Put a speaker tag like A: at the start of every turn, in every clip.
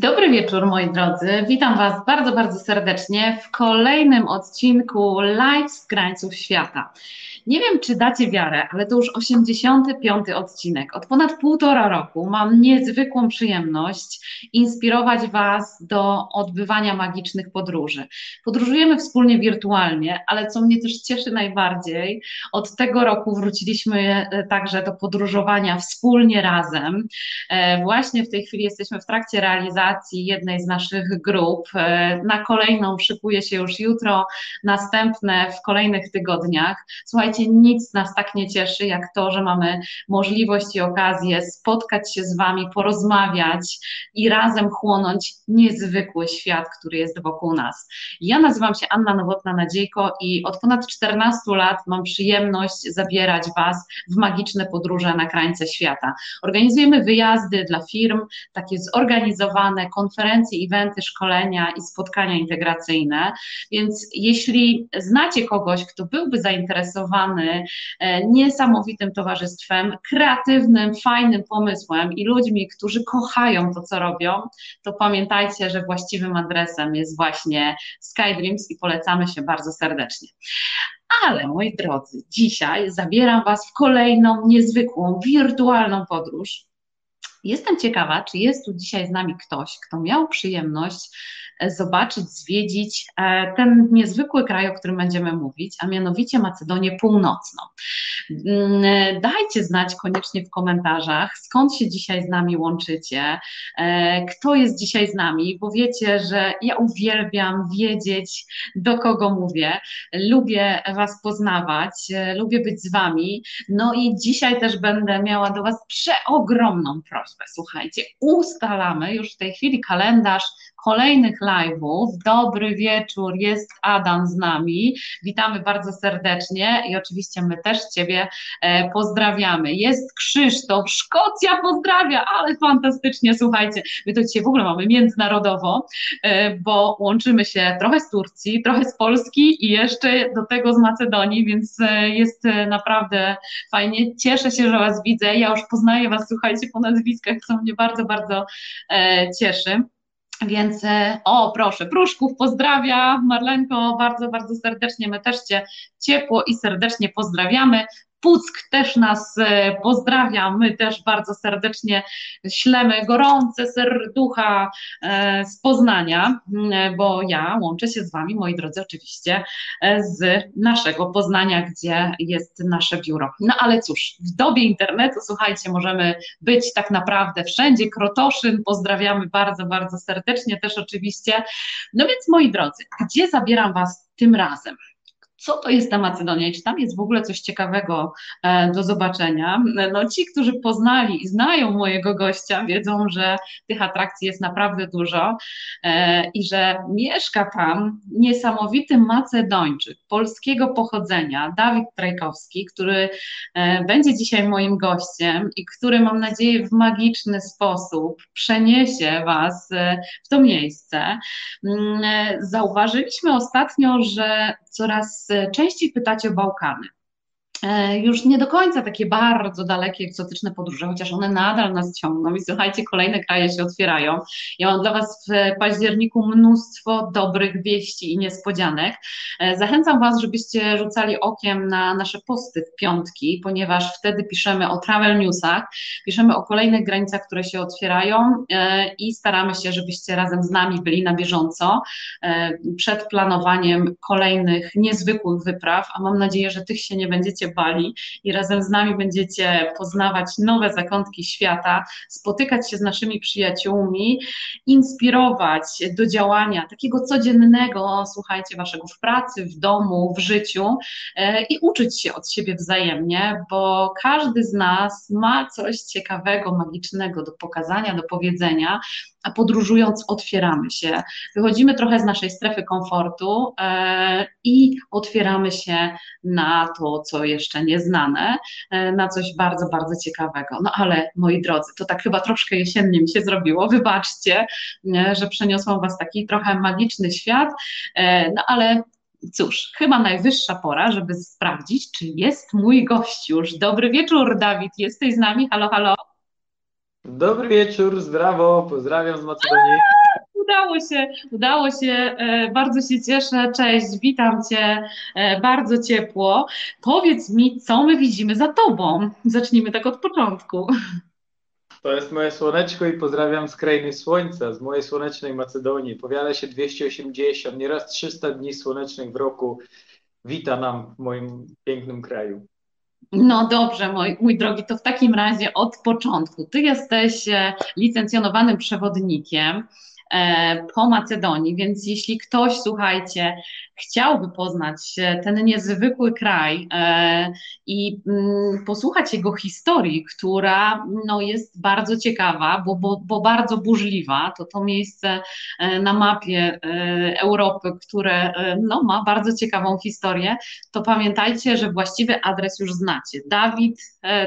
A: Dobry wieczór, moi drodzy. Witam Was bardzo, bardzo serdecznie w kolejnym odcinku Live z krańców świata. Nie wiem, czy dacie wiarę, ale to już 85. odcinek. Od ponad półtora roku mam niezwykłą przyjemność inspirować Was do odbywania magicznych podróży. Podróżujemy wspólnie wirtualnie, ale co mnie też cieszy najbardziej, od tego roku wróciliśmy e, także do podróżowania wspólnie razem. E, właśnie w tej chwili jesteśmy w trakcie realizacji jednej z naszych grup. E, na kolejną szykuje się już jutro, następne w kolejnych tygodniach. Słuchajcie, nic nas tak nie cieszy, jak to, że mamy możliwość i okazję spotkać się z Wami, porozmawiać i razem chłonąć niezwykły świat, który jest wokół nas. Ja nazywam się Anna Nowotna-Nadziejko i od ponad 14 lat mam przyjemność zabierać Was w magiczne podróże na krańce świata. Organizujemy wyjazdy dla firm, takie zorganizowane konferencje, eventy, szkolenia i spotkania integracyjne, więc jeśli znacie kogoś, kto byłby zainteresowany E, niesamowitym towarzystwem, kreatywnym, fajnym pomysłem i ludźmi, którzy kochają to, co robią, to pamiętajcie, że właściwym adresem jest właśnie SkyDreams i polecamy się bardzo serdecznie. Ale moi drodzy, dzisiaj zabieram Was w kolejną niezwykłą, wirtualną podróż. Jestem ciekawa, czy jest tu dzisiaj z nami ktoś, kto miał przyjemność zobaczyć, zwiedzić e, ten niezwykły kraj, o którym będziemy mówić, a mianowicie Macedonię Północną. Mm, dajcie znać koniecznie w komentarzach, skąd się dzisiaj z nami łączycie, e, kto jest dzisiaj z nami, bo wiecie, że ja uwielbiam wiedzieć, do kogo mówię, lubię Was poznawać, e, lubię być z Wami, no i dzisiaj też będę miała do Was przeogromną prośbę. Słuchajcie, ustalamy już w tej chwili kalendarz kolejnych live'ów. Dobry wieczór, jest Adam z nami. Witamy bardzo serdecznie i oczywiście my też Ciebie e, pozdrawiamy. Jest Krzysztof, Szkocja pozdrawia, ale fantastycznie, słuchajcie, my to dzisiaj w ogóle mamy międzynarodowo, e, bo łączymy się trochę z Turcji, trochę z Polski i jeszcze do tego z Macedonii, więc e, jest naprawdę fajnie. Cieszę się, że Was widzę. Ja już poznaję Was, słuchajcie, po nazwiskach, co mnie bardzo, bardzo cieszy. Więc e, o, proszę, Pruszków pozdrawia, Marlenko, bardzo, bardzo serdecznie, my też Cię ciepło i serdecznie pozdrawiamy. Puck też nas e, pozdrawia, my też bardzo serdecznie ślemy gorące serducha e, z Poznania, e, bo ja łączę się z Wami, moi drodzy, oczywiście z naszego Poznania, gdzie jest nasze biuro. No ale cóż, w dobie internetu, słuchajcie, możemy być tak naprawdę wszędzie, Krotoszyn, pozdrawiamy bardzo, bardzo serdecznie też oczywiście. No więc moi drodzy, gdzie zabieram Was tym razem? Co to jest ta Macedonia i czy tam jest w ogóle coś ciekawego e, do zobaczenia. No ci, którzy poznali i znają mojego gościa, wiedzą, że tych atrakcji jest naprawdę dużo e, i że mieszka tam niesamowity Macedończyk polskiego pochodzenia, Dawid Trajkowski, który e, będzie dzisiaj moim gościem i który mam nadzieję w magiczny sposób przeniesie Was w to miejsce. Mm, zauważyliśmy ostatnio, że coraz częściej pytacie o Bałkany. E, już nie do końca takie bardzo dalekie, egzotyczne podróże, chociaż one nadal nas ciągną i słuchajcie, kolejne kraje się otwierają. Ja mam dla Was w październiku mnóstwo dobrych wieści i niespodzianek. E, zachęcam Was, żebyście rzucali okiem na nasze posty w piątki, ponieważ wtedy piszemy o travel newsach, piszemy o kolejnych granicach, które się otwierają e, i staramy się, żebyście razem z nami byli na bieżąco przed planowaniem kolejnych niezwykłych wypraw, a mam nadzieję, że tych się nie będziecie Bali i razem z nami będziecie poznawać nowe zakątki świata, spotykać się z naszymi przyjaciółmi, inspirować do działania takiego codziennego, słuchajcie, waszego w pracy, w domu, w życiu e, i uczyć się od siebie wzajemnie, bo każdy z nas ma coś ciekawego, magicznego do pokazania, do powiedzenia, a podróżując otwieramy się, wychodzimy trochę z naszej strefy komfortu e, i otwieramy się na to, co jeszcze nieznane, e, na coś bardzo, bardzo ciekawego. No ale moi drodzy, to tak chyba troszkę jesiennie mi się zrobiło, wybaczcie, e, że przeniosłam Was taki trochę magiczny świat, no ale cóż, chyba najwyższa pora, żeby sprawdzić, czy jest mój gość już. Dobry wieczór, Dawid, jesteś z nami? Halo, halo.
B: Dobry wieczór, zdrowo, pozdrawiam z Macedonii.
A: Udało się, udało się, e, bardzo się cieszę. Cześć, witam Cię e, bardzo ciepło. Powiedz mi, co my widzimy za Tobą? Zacznijmy tak od początku.
B: To jest moje słoneczko i pozdrawiam z krainy słońca, z mojej słonecznej Macedonii. Powiada się 280, nieraz 300 dni słonecznych w roku. Wita nam w moim pięknym kraju.
A: No dobrze, mój, mój drogi, to w takim razie od początku. Ty jesteś e, licencjonowanym przewodnikiem. E, po Macedonii. Więc jeśli ktoś, słuchajcie, chciałby poznać ten niezwykły kraj e, i mm, posłuchać jego historii, która no, jest bardzo ciekawa, bo, bo, bo bardzo burzliwa, to to miejsce e, na mapie Europy, które no, ma bardzo ciekawą historię, to pamiętajcie, że właściwy adres już znacie. Dawid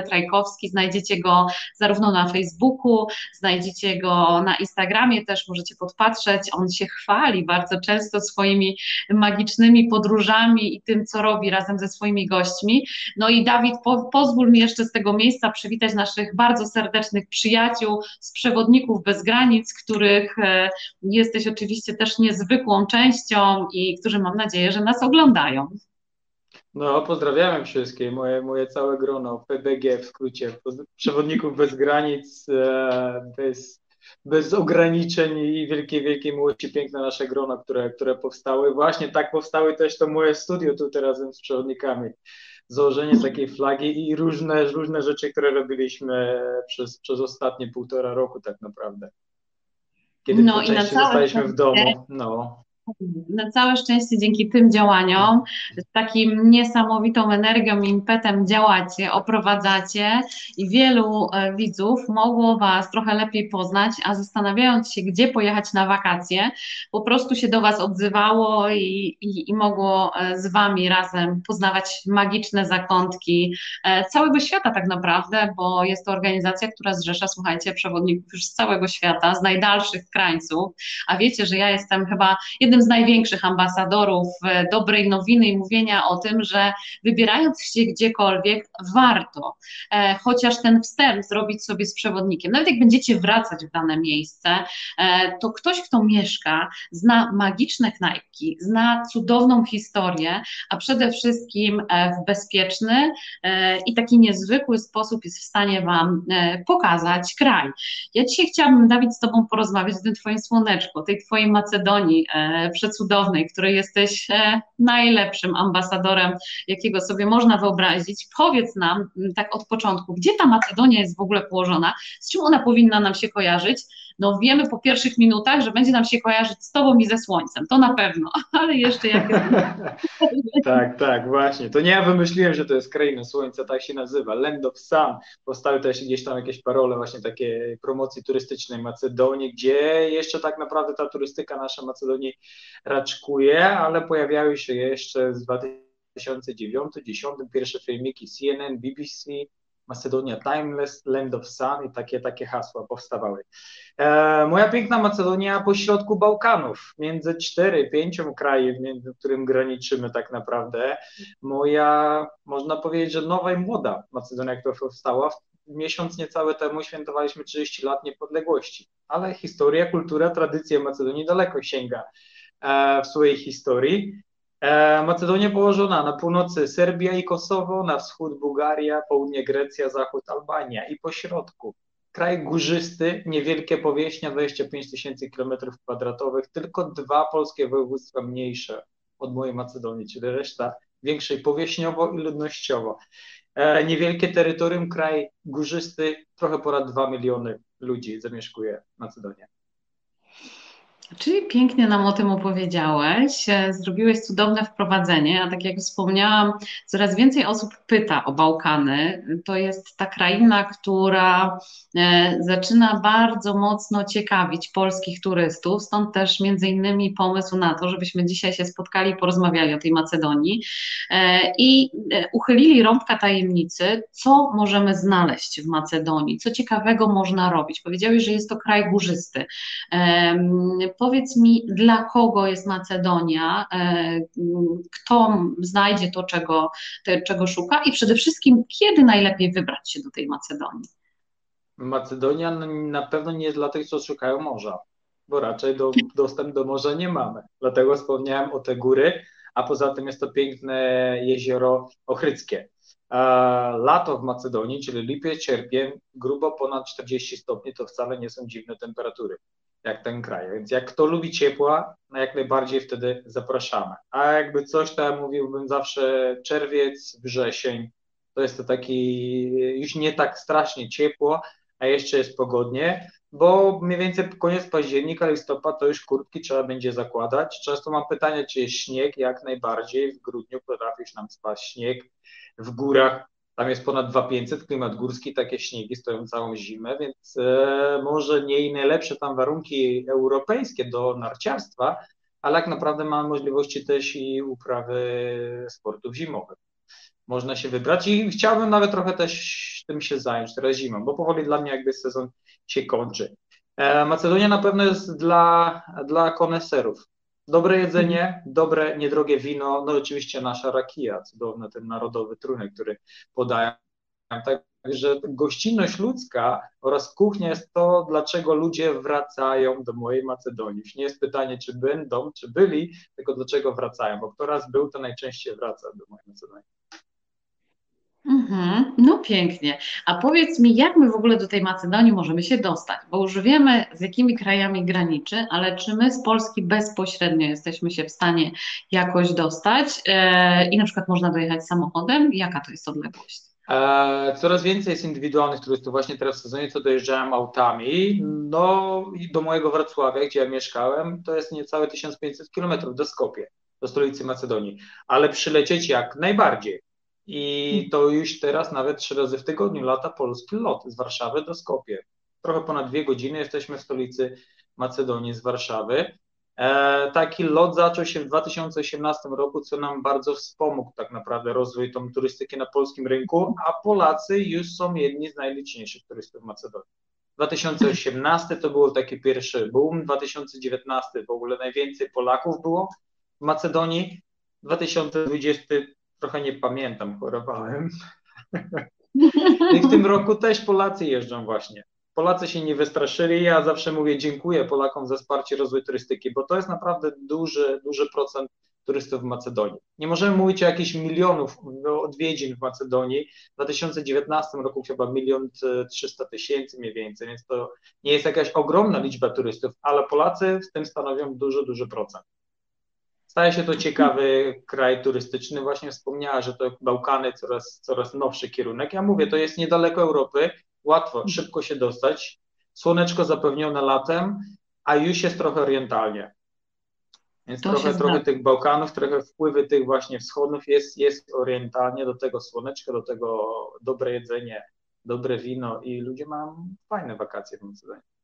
A: Trajkowski, znajdziecie go zarówno na Facebooku, znajdziecie go na Instagramie, też możecie podpatrzeć. On się chwali bardzo często swoimi magicznymi podróżami i tym, co robi razem ze swoimi gośćmi. No i Dawid, po, pozwól mi jeszcze z tego miejsca przywitać naszych bardzo serdecznych przyjaciół z Przewodników Bez Granic, których e, jesteś oczywiście też niezwykłą częścią i którzy mam nadzieję, że nas oglądają.
B: No, pozdrawiam wszystkich, moje, moje całe grono, PBG w skrócie, Przewodników Bez Granic, e, bez bez ograniczeń i wielkiej, wielkiej miłości piękne nasze grona, które, które powstały. Właśnie tak powstały też to moje studio tutaj razem z przewodnikami. Założenie takiej flagi i różne, różne rzeczy, które robiliśmy przez, przez ostatnie półtora roku tak naprawdę. Kiedy no i na zostaliśmy w domu. No
A: na całe szczęście dzięki tym działaniom, z takim niesamowitą energią i impetem działacie, oprowadzacie i wielu e, widzów mogło Was trochę lepiej poznać, a zastanawiając się, gdzie pojechać na wakacje, po prostu się do Was odzywało i, i, i mogło e, z Wami razem poznawać magiczne zakątki e, całego świata tak naprawdę, bo jest to organizacja, która zrzesza, słuchajcie, przewodników już z całego świata, z najdalszych krańców, a wiecie, że ja jestem chyba jednym jednym z największych ambasadorów e, dobrej nowiny i mówienia o tym, że wybierając się gdziekolwiek, warto e, chociaż ten wstęp zrobić sobie z przewodnikiem. Nawet jak będziecie wracać w dane miejsce, e, to ktoś, kto mieszka, zna magiczne knajpki, zna cudowną historię, a przede wszystkim w bezpieczny i taki niezwykły sposób jest w stanie Wam pokazać kraj. Ja dzisiaj chciałabym, Dawid, z Tobą porozmawiać o tym Twoim słoneczku, tej Twojej Macedonii, przecudownej, której jesteś e, najlepszym ambasadorem, jakiego sobie można wyobrazić. Powiedz nam tak od początku, gdzie ta Macedonia jest w ogóle położona, z czym ona powinna nam się kojarzyć? No wiemy po pierwszych minutach, że będzie nam się kojarzyć z Tobą i ze Słońcem, to na pewno, ale jeszcze jak
B: Tak, tak, właśnie. To nie ja wymyśliłem, że to jest kraina Słońca, tak się nazywa, Land of Sun. Powstały też gdzieś tam jakieś parole właśnie takie promocji turystycznej Macedonii, gdzie jeszcze tak naprawdę ta turystyka nasza Macedonii raczkuje, ale pojawiały się jeszcze z 2009-2010 pierwsze filmiki CNN, BBC, Macedonia Timeless, Land of Sun i takie, takie hasła powstawały. E, moja piękna Macedonia pośrodku Bałkanów, między cztery, pięcią krajem, między którym graniczymy tak naprawdę. Moja, można powiedzieć, że nowa i młoda Macedonia, która powstała. Miesiąc niecały temu świętowaliśmy 30 lat niepodległości, ale historia, kultura, tradycja Macedonii daleko sięga e, w swojej historii. E, Macedonia położona na północy Serbia i Kosowo, na wschód Bułgaria, południe Grecja, zachód Albania i po środku kraj górzysty, niewielkie powierzchnia, 25 tysięcy kilometrów kwadratowych, tylko dwa polskie województwa mniejsze od mojej Macedonii, czyli reszta większej powierzchniowo i ludnościowo. E, niewielkie terytorium, kraj górzysty, trochę ponad 2 miliony ludzi zamieszkuje Macedonię.
A: Czyli pięknie nam o tym opowiedziałeś, e, zrobiłeś cudowne wprowadzenie, a tak jak wspomniałam, coraz więcej osób pyta o Bałkany. To jest ta kraina, która e, zaczyna bardzo mocno ciekawić polskich turystów, stąd też między innymi pomysł na to, żebyśmy dzisiaj się spotkali i porozmawiali o tej Macedonii e, i uchylili rąbka tajemnicy, co możemy znaleźć w Macedonii, co ciekawego można robić. Powiedziałeś, że jest to kraj górzysty Powiedz mi, dla kogo jest Macedonia, e, kto znajdzie to, czego, te, czego szuka i przede wszystkim, kiedy najlepiej wybrać się do tej Macedonii?
B: Macedonia na pewno nie jest dla tych, co szukają morza, bo raczej do, dostęp do morza nie mamy. Dlatego wspomniałem o te góry, a poza tym jest to piękne jezioro Ochryckie. Lato w Macedonii, czyli lipiec, sierpień, grubo ponad 40 stopni, to wcale nie są dziwne temperatury, jak ten kraj. Więc jak kto lubi ciepła, no jak najbardziej wtedy zapraszamy. A jakby coś, ja mówiłbym zawsze czerwiec, wrzesień, to jest to taki już nie tak strasznie ciepło, a jeszcze jest pogodnie, bo mniej więcej koniec października, listopad to już kurtki trzeba będzie zakładać. Często mam pytanie, czy jest śnieg, jak najbardziej. W grudniu potrafisz nam spaść śnieg. W górach tam jest ponad 2500, klimat górski, takie śniegi stoją całą zimę, więc e, może nie i najlepsze tam warunki europejskie do narciarstwa, ale jak naprawdę mamy możliwości też i uprawy sportów zimowych można się wybrać i chciałbym nawet trochę też tym się zająć teraz zimą, bo powoli dla mnie jakby sezon się kończy. E, Macedonia na pewno jest dla, dla koneserów. Dobre jedzenie, dobre, niedrogie wino, no oczywiście nasza rakija, cudowny ten narodowy trunek, który podają. Także gościnność ludzka oraz kuchnia jest to, dlaczego ludzie wracają do mojej Macedonii. Już nie jest pytanie, czy będą, czy byli, tylko dlaczego wracają, bo kto raz był, to najczęściej wraca do mojej Macedonii.
A: Mhm, no pięknie. A powiedz mi, jak my w ogóle do tej Macedonii możemy się dostać? Bo już wiemy, z jakimi krajami graniczy, ale czy my z Polski bezpośrednio jesteśmy się w stanie jakoś dostać e, i na przykład można dojechać samochodem? Jaka to jest odległość?
B: E, coraz więcej jest indywidualnych turystów. Właśnie teraz w sezonie to dojeżdżałem autami. No i do mojego Wrocławia, gdzie ja mieszkałem, to jest niecałe 1500 kilometrów do Skopie, do stolicy Macedonii. Ale przylecieć jak najbardziej. I to już teraz nawet trzy razy w tygodniu lata polski lot z Warszawy do Skopie. Trochę ponad dwie godziny jesteśmy w stolicy Macedonii z Warszawy. E, taki lot zaczął się w 2018 roku, co nam bardzo wspomógł tak naprawdę rozwój tą turystyki na polskim rynku, a Polacy już są jedni z najliczniejszych turystów w Macedonii. 2018 to był taki pierwszy boom, 2019 w ogóle najwięcej Polaków było w Macedonii, 2020 trochę nie pamiętam, chorowałem. I w tym roku też Polacy jeżdżą właśnie. Polacy się nie wystraszyli. Ja zawsze mówię dziękuję Polakom za wsparcie rozwoju turystyki, bo to jest naprawdę duży, duży procent turystów w Macedonii. Nie możemy mówić o jakichś milionów odwiedzin w Macedonii. W 2019 roku chyba milion trzysta tysięcy mniej więcej, więc to nie jest jakaś ogromna liczba turystów, ale Polacy w tym stanowią duży, duży procent. Staje się to ciekawy kraj turystyczny. Właśnie wspomniała, że to Bałkany coraz, coraz nowszy kierunek. Ja mówię, to jest niedaleko Europy, łatwo, szybko się dostać. Słoneczko zapewnione latem, a już jest trochę orientalnie. Więc to trochę, trochę tych Bałkanów, trochę wpływy tych właśnie wschodnich jest, jest orientalnie do tego słoneczka, do tego dobre jedzenie, dobre wino i ludzie mają fajne wakacje w Macedonii.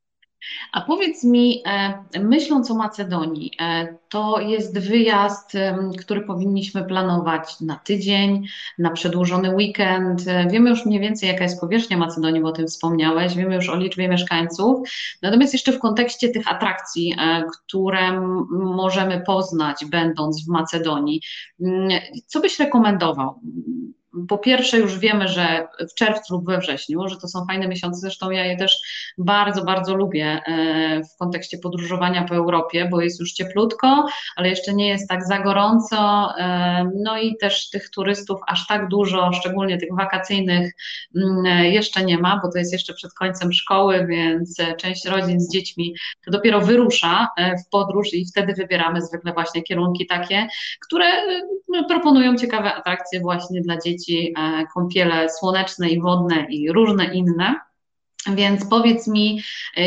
A: A powiedz mi, e, myśląc o Macedonii, e, to jest wyjazd, który powinniśmy planować na tydzień, na przedłużony weekend. E, wiemy już mniej więcej, jaka jest powierzchnia Macedonii, bo o tym wspomniałeś, wiemy już o liczbie mieszkańców. Natomiast jeszcze w kontekście tych atrakcji, które możemy poznać, będąc w Macedonii, mm, co byś rekomendował? Po pierwsze już wiemy, że w czerwcu lub we wrześniu, że to są fajne miesiące, zresztą ja je też bardzo, bardzo lubię e, w kontekście podróżowania po Europie, bo jest już cieplutko, ale jeszcze nie jest tak za gorąco, e, no i też tych turystów aż tak dużo, szczególnie tych wakacyjnych mm, jeszcze nie ma, bo to jest jeszcze przed końcem szkoły, więc część rodzin z dziećmi to dopiero wyrusza e, w podróż i wtedy wybieramy zwykle właśnie kierunki takie, które proponują ciekawe atrakcje właśnie dla dzieci, dzieci e, kąpiele słoneczne i wodne i różne inne. Więc powiedz mi, e,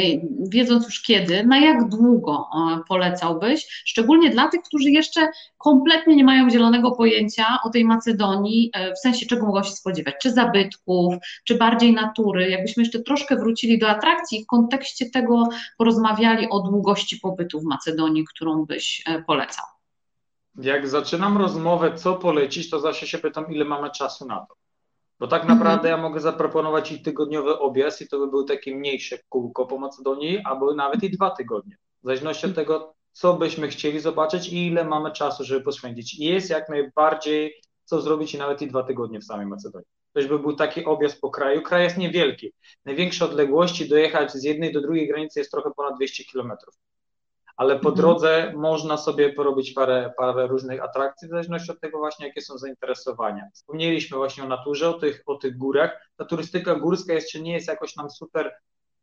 A: wiedząc już kiedy, na jak długo e, polecałbyś, szczególnie dla tych, którzy jeszcze kompletnie nie mają zielonego pojęcia o tej Macedonii, w sensie czego mogą się spodziewać, czy zabytków, czy bardziej natury, jakbyśmy jeszcze troszkę wrócili do atrakcji w kontekście tego porozmawiali o długości pobytu w Macedonii, którą byś polecał
B: jak zaczynam rozmowę, co polecić, to zawsze się pytam, ile mamy czasu na to. Bo tak naprawdę mhm. ja mogę zaproponować i tygodniowy objazd i to by był takie mniejsze kółko po Macedonii, albo nawet i dwa tygodnie. W zależności od mhm. tego, co byśmy chcieli zobaczyć i ile mamy czasu, żeby poświęcić. I jest jak najbardziej co zrobić i nawet i dwa tygodnie w samej Macedonii. to już by był taki objazd po kraju. Kraj jest niewielki. Największe odległości dojechać z jednej do drugiej granicy jest trochę ponad 200 kilometrów. Ale po mhm. drodze można sobie porobić parę, parę różnych atrakcji, w zależności od tego właśnie, jakie są zainteresowania. Wspomnieliśmy właśnie o naturze, o tych, o tych górach. Ta turystyka górska jeszcze nie jest jakoś nam super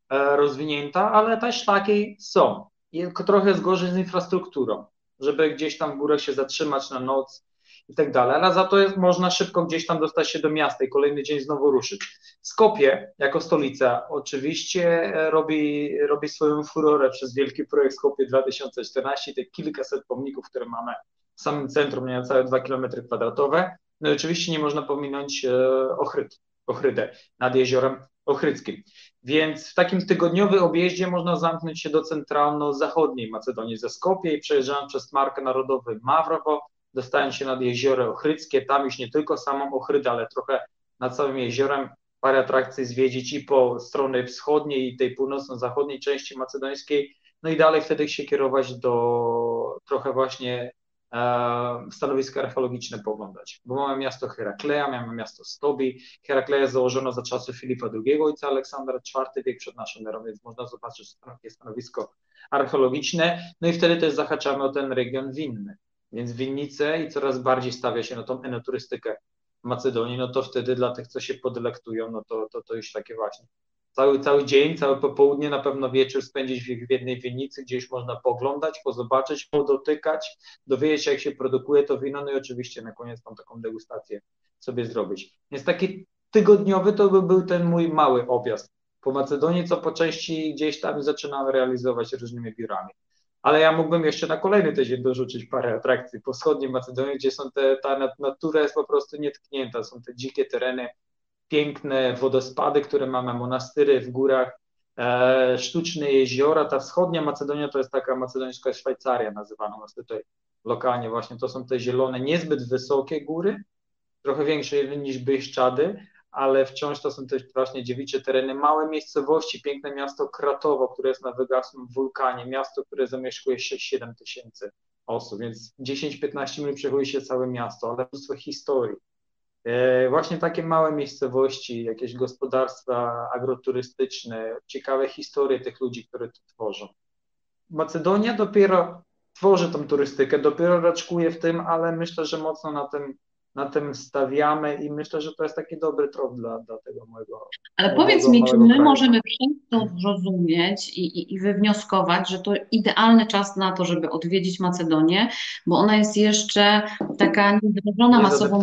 B: e, rozwinięta, ale też takie są. I trochę jest gorzej z infrastrukturą, żeby gdzieś tam w górach się zatrzymać na noc, i tak dalej, ale za to jest, można szybko gdzieś tam dostać się do miasta i kolejny dzień znowu ruszyć. Skopie jako stolica oczywiście robi, robi swoją furorę przez wielki projekt Skopie 2014, te kilkaset pomników, które mamy w samym centrum, niecałe 2 km kwadratowe. No i oczywiście nie można pominąć e, Ochryd, Ochrydę nad jeziorem Ochrydzkim. Więc w takim tygodniowym objeździe można zamknąć się do centralno-zachodniej Macedonii ze Skopie i przejeżdżając przez Mark Narodowy Mawrowo, dostając się nad jezioro Ochryckie, tam już nie tylko samą Ochrydę, ale trochę nad całym jeziorem parę atrakcji zwiedzić i po stronie wschodniej i tej północno-zachodniej części macedońskiej, no i dalej wtedy się kierować do trochę właśnie e, stanowiska archeologiczne poglądać, bo mamy miasto Herakleja, mamy miasto Stobi, Herakleja założono za czasów Filipa II, ojca Aleksandra, IV wiek przed naszą erą, więc można zobaczyć stanowisko archeologiczne, no i wtedy też zahaczamy o ten region winny. Więc winnice i coraz bardziej stawia się na tą enoturystykę Macedonii, no to wtedy dla tych, co się podelektują, no to, to, to już takie właśnie cały, cały dzień, całe popołudnie, na pewno wieczór spędzić w, w jednej winnicy, gdzieś można poglądać, pozobaczyć, podotykać, dowiedzieć się, jak się produkuje to wino, no i oczywiście na koniec tam taką degustację sobie zrobić. Więc taki tygodniowy to by był ten mój mały objazd po Macedonii, co po części gdzieś tam zaczynamy realizować różnymi biurami ale ja mógłbym jeszcze na kolejny tydzień dorzucić parę atrakcji po wschodniej Macedonii, gdzie są te, ta natura jest po prostu nietknięta, są te dzikie tereny, piękne wodospady, które mamy, monastyry w górach, e, sztuczne jeziora. Ta wschodnia Macedonia to jest taka macedońska Szwajcaria nazywana nas tutaj lokalnie właśnie. To są te zielone, niezbyt wysokie góry, trochę większe niż Bieszczady, ale wciąż to są też właśnie dziewicze tereny, małe miejscowości, piękne miasto Kratowo, które jest na wygasłym wulkanie, miasto, które zamieszkuje 6-7 tysięcy osób, więc 10-15 minut przechowuje się całe miasto, ale mnóstwo historii. E, właśnie takie małe miejscowości, jakieś gospodarstwa agroturystyczne, ciekawe historie tych ludzi, które to tworzą. Macedonia dopiero tworzy tą turystykę, dopiero raczkuje w tym, ale myślę, że mocno na tym na tym stawiamy i myślę, że to jest taki dobry trop dla, dla tego mojego.
A: Ale powiedz mi, czy my kraju. możemy przez to zrozumieć i, i, i wywnioskować, że to idealny czas na to, żeby odwiedzić Macedonię, bo ona jest jeszcze taka niewydrożona masowo.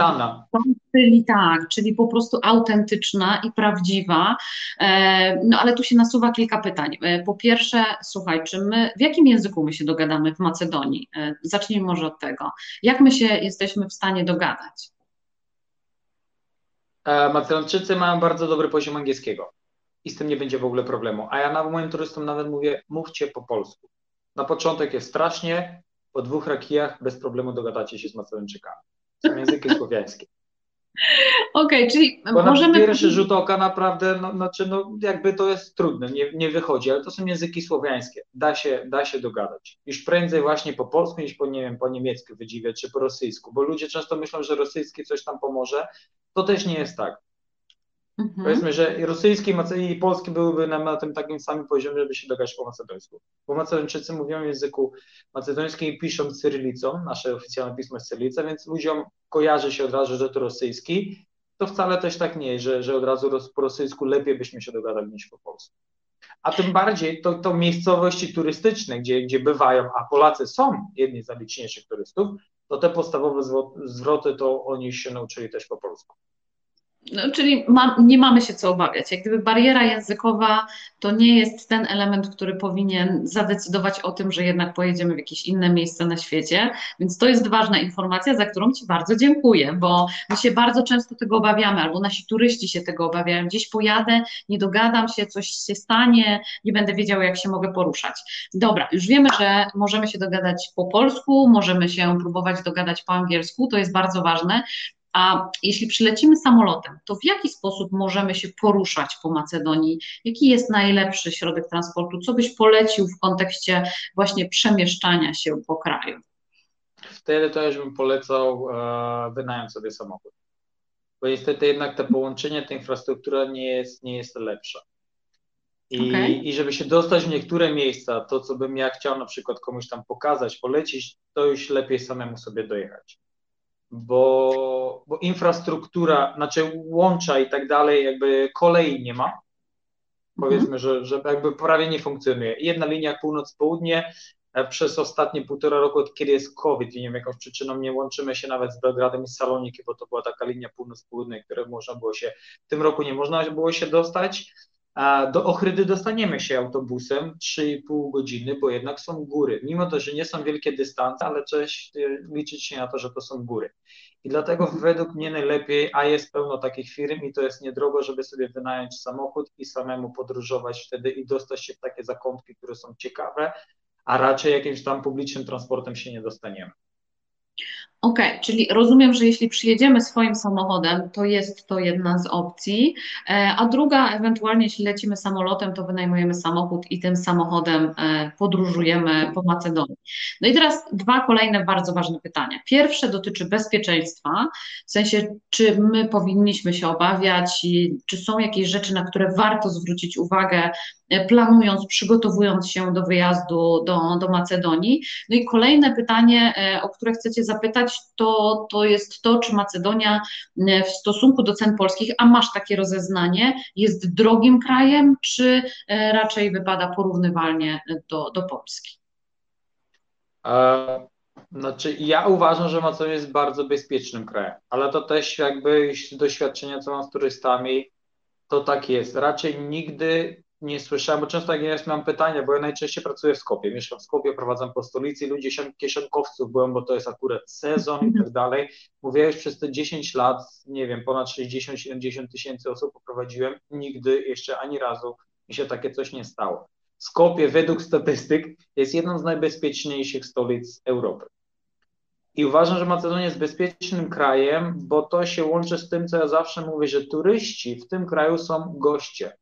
A: Czyli tak, czyli po prostu autentyczna i prawdziwa. E, no ale tu się nasuwa kilka pytań. E, po pierwsze, słuchaj, czy my, w jakim języku my się dogadamy w Macedonii? E, zacznijmy może od tego. Jak my się jesteśmy w stanie dogadać?
B: Macedończycy mają bardzo dobry poziom angielskiego i z tym nie będzie w ogóle problemu. A ja na moim turystom nawet mówię, mówcie po polsku. Na początek jest strasznie, po dwóch rakijach bez problemu dogadacie się z Macedończykami. Są języki słowiańskie.
A: Okej, okay, czyli
B: Bo możemy... na pierwszy rzut oka naprawdę, no, znaczy, no, jakby to jest trudne, nie, nie wychodzi, ale to są języki słowiańskie, da się, da się dogadać. Już prędzej właśnie po polsku niż po, nie wiem, po niemiecku wydziwiać, czy po rosyjsku, bo ludzie często myślą, że rosyjski coś tam pomoże, to też nie jest tak. Mhm. Powiedzmy, że rosyjski i polski byłyby na, na tym takim samym poziomie, żeby się dogadać po macedońsku. Bo Macedończycy mówią w języku macedońskim i piszą cyrylicą, nasze oficjalne pismo jest cyrylica, więc ludziom kojarzy się od razu, że to rosyjski. To wcale też tak nie jest, że, że od razu po rosyjsku lepiej byśmy się dogadali niż po polsku. A tym bardziej to, to miejscowości turystyczne, gdzie, gdzie bywają, a Polacy są jedni z najliczniejszych turystów, to te podstawowe zwroty to oni się nauczyli też po polsku.
A: No, czyli ma, nie mamy się co obawiać. Jak gdyby bariera językowa to nie jest ten element, który powinien zadecydować o tym, że jednak pojedziemy w jakieś inne miejsce na świecie. Więc to jest ważna informacja, za którą Ci bardzo dziękuję, bo my się bardzo często tego obawiamy, albo nasi turyści się tego obawiają. Gdzieś pojadę, nie dogadam się, coś się stanie, nie będę wiedział, jak się mogę poruszać. Dobra, już wiemy, że możemy się dogadać po polsku, możemy się próbować dogadać po angielsku, to jest bardzo ważne. A jeśli przylecimy samolotem, to w jaki sposób możemy się poruszać po Macedonii? Jaki jest najlepszy środek transportu? Co byś polecił w kontekście właśnie przemieszczania się po kraju?
B: Wtedy to już bym polecał e, wynająć sobie samochód. bo niestety jednak to połączenie, ta infrastruktura nie jest, nie jest lepsza. I, okay. I żeby się dostać w niektóre miejsca, to co bym ja chciał na przykład komuś tam pokazać, polecić, to już lepiej samemu sobie dojechać. Bo, bo infrastruktura, znaczy łącza i tak dalej, jakby kolei nie ma. Powiedzmy, mm że, że jakby prawie nie funkcjonuje. Jedna linia północ-południe, e, przez ostatnie półtora roku, od kiedy jest COVID i nie wiem jakąś przyczyną, nie łączymy się nawet z Belgradem i Saloniki, bo to była taka linia północ-południe, które można było się, w tym roku nie można było się dostać. Do Ochrydy dostaniemy się autobusem 3,5 godziny, bo jednak są góry. Mimo to, że nie są wielkie dystanse, ale trzeba liczyć się na to, że to są góry. I dlatego według mnie najlepiej, a jest pełno takich firm i to jest niedrogo, żeby sobie wynająć samochód i samemu podróżować wtedy i dostać się w takie zakątki, które są ciekawe, a raczej jakimś tam publicznym transportem się nie dostaniemy.
A: OK, czyli rozumiem, że jeśli przyjedziemy swoim samochodem, to jest to jedna z opcji, e, a druga, ewentualnie jeśli lecimy samolotem, to wynajmujemy samochód i tym samochodem e, podróżujemy po Macedonii. No i teraz dwa kolejne bardzo ważne pytania. Pierwsze dotyczy bezpieczeństwa, w sensie, czy my powinniśmy się obawiać, czy są jakieś rzeczy, na które warto zwrócić uwagę, planując, przygotowując się do wyjazdu do, do Macedonii. No i kolejne pytanie, o które chcecie zapytać, to, to jest to, czy Macedonia e, w stosunku do cen polskich, a masz takie rozeznanie, jest drogim krajem, czy e, raczej wypada porównywalnie do, do Polski?
B: E, znaczy, ja uważam, że Macedonia jest bardzo bezpiecznym krajem, ale to też jakby z doświadczenia, co mam z turystami, to tak jest. Raczej nigdy nie słyszałem, bo często jak jest, mam pytania, bo ja najczęściej pracuję w Skopie, mieszkam w Skopie, prowadzam po stolicy, ludzie kieszonkowców byłem, bo to jest akurat sezon i tak dalej. Mówię, już przez te 10 lat, nie wiem, ponad 60-70 tysięcy osób poprowadziłem, nigdy jeszcze ani razu mi się takie coś nie stało. Skopie według statystyk jest jedną z najbezpieczniejszych stolic Europy. I uważam, że Macedonia jest bezpiecznym krajem, bo to się łączy z tym, co ja zawsze mówię, że turyści w tym kraju są goście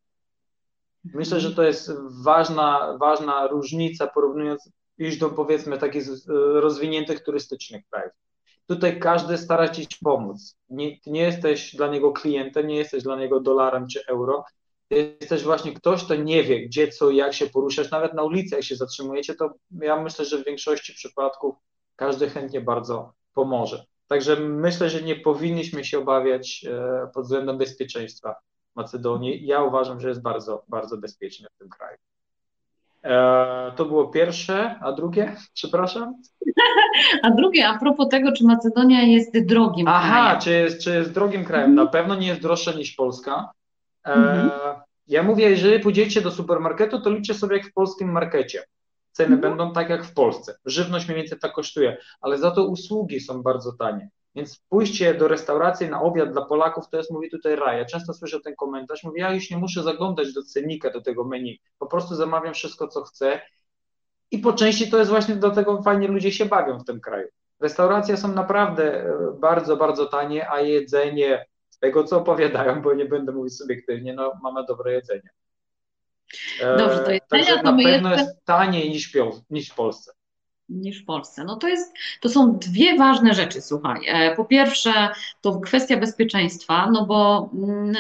B: Myślę, że to jest ważna, ważna różnica porównując iść do powiedzmy takich rozwiniętych turystycznych krajów. Tutaj każdy stara ci pomóc. Nie, nie jesteś dla niego klientem, nie jesteś dla niego dolarem czy euro. Jesteś właśnie ktoś, kto nie wie, gdzie, co, jak się poruszasz. Nawet na ulicy, jak się zatrzymujecie, to ja myślę, że w większości przypadków każdy chętnie bardzo pomoże. Także myślę, że nie powinniśmy się obawiać e, pod względem bezpieczeństwa Macedonii. Ja uważam, że jest bardzo, bardzo bezpieczny w tym kraju. E, to było pierwsze, a drugie, przepraszam?
A: A drugie, a propos tego, czy Macedonia jest drogim
B: Aha, krajem. Aha, czy jest, czy jest drogim krajem? Na pewno nie jest droższa niż Polska. E, mhm. Ja mówię, jeżeli pójdziecie do supermarketu, to liczcie sobie jak w polskim markecie. Ceny mhm. będą tak jak w Polsce. Żywność mniej więcej tak kosztuje, ale za to usługi są bardzo tanie. Więc pójście do restauracji na obiad dla Polaków to jest, mówi tutaj raja. Często słyszę ten komentarz, mówię, ja już nie muszę zaglądać do cennika, do tego menu, po prostu zamawiam wszystko, co chcę i po części to jest właśnie dlatego fajnie ludzie się bawią w tym kraju. Restauracje są naprawdę e, bardzo, bardzo tanie, a jedzenie, z tego co opowiadają, bo nie będę mówić subiektywnie, no mamy dobre jedzenie.
A: Dobrze, to jedzenie
B: Także to na pewno jeszcze... jest taniej niż, niż w Polsce
A: niż w Polsce. No to, jest, to są dwie ważne rzeczy, słuchaj. E, po pierwsze, to kwestia bezpieczeństwa, no bo mm,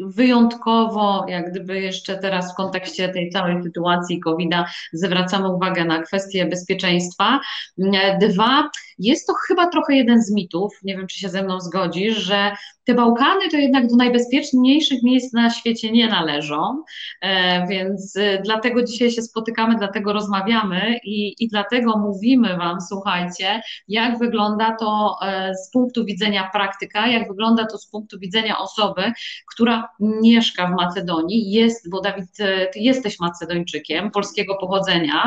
A: wyjątkowo, jak gdyby jeszcze teraz w kontekście tej całej sytuacji COVID-a zwracamy uwagę na kwestię bezpieczeństwa. E, dwa, jest to chyba trochę jeden z mitów, nie wiem, czy się ze mną zgodzisz, że te Bałkany to jednak do najbezpieczniejszych miejsc na świecie nie należą, e, więc e, dlatego dzisiaj się spotykamy, dlatego rozmawiamy i, i dlatego mówimy Wam, słuchajcie, jak wygląda to e, z punktu widzenia praktyka, jak wygląda to z punktu widzenia osoby, która mieszka w Macedonii, jest, bo Dawid, Ty jesteś Macedończykiem polskiego pochodzenia,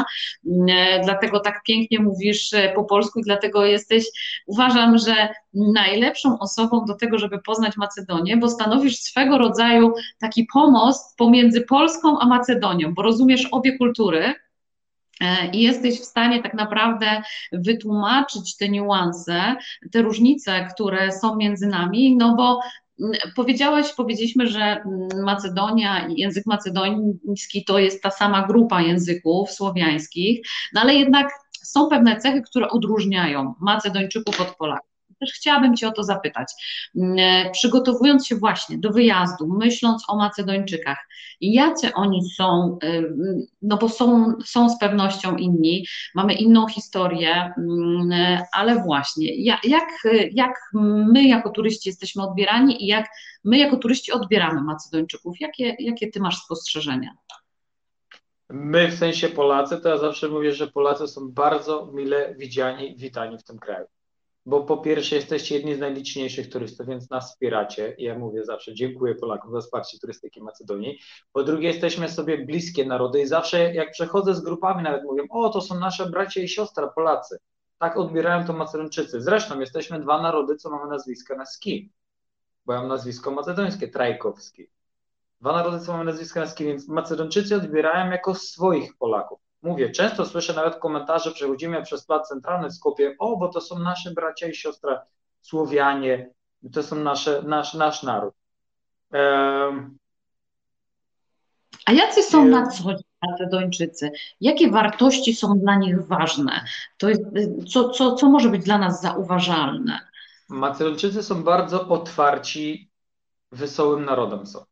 A: dlatego tak pięknie mówisz po polsku i dlatego jesteś, uważam, że najlepszą osobą do tego, żeby poznać Macedonię, bo stanowisz swego rodzaju taki pomost pomiędzy Polską a Macedonią, bo rozumiesz obie kultury. E, I jesteś w stanie tak naprawdę wytłumaczyć te niuanse, te różnice, które są między nami, no bo mm, Powiedziałaś, powiedzieliśmy, że mm, Macedonia i język macedoński to jest ta sama grupa języków słowiańskich, no ale jednak są pewne cechy, które odróżniają Macedończyków od Polaków. Też chciałabym Cię o to zapytać. Mm, przygotowując się właśnie do wyjazdu, myśląc o Macedończykach, jacy oni są, no bo są, są z pewnością inni, mamy inną historię, mm, ale właśnie, jak, jak my jako turyści jesteśmy odbierani i jak my jako turyści odbieramy Macedończyków? Jakie, jakie Ty masz spostrzeżenia?
B: My, w sensie Polacy, to ja zawsze mówię, że Polacy są bardzo mile widziani witani w tym kraju. Bo po pierwsze jesteście jedni z najliczniejszych turystów, więc nas wspieracie. Ja mówię zawsze dziękuję Polakom za wsparcie turystyki Macedonii. Po drugie jesteśmy sobie bliskie narody i zawsze jak przechodzę z grupami nawet mówię, o to są nasze bracia i siostra Polacy. Tak odbierają to Macedończycy. Zresztą jesteśmy dwa narody, co mamy nazwiska na ski. Bo ja mam nazwisko macedońskie, Trajkowski dwa narody co mają nazwiska męskie, więc Macedończycy odbierają jako swoich Polaków. Mówię, często słyszę nawet komentarze, przechodzimy przez plac centralny w Skopie, o, bo to są nasze bracia i siostra Słowianie, to są nasze, nasz, nasz naród. Um,
A: a jacy są na co chodzi Macedończycy? Jakie wartości są dla nich ważne? To jest, co, co, co może być dla nas zauważalne?
B: Macedończycy są bardzo otwarci, wesołym narodem są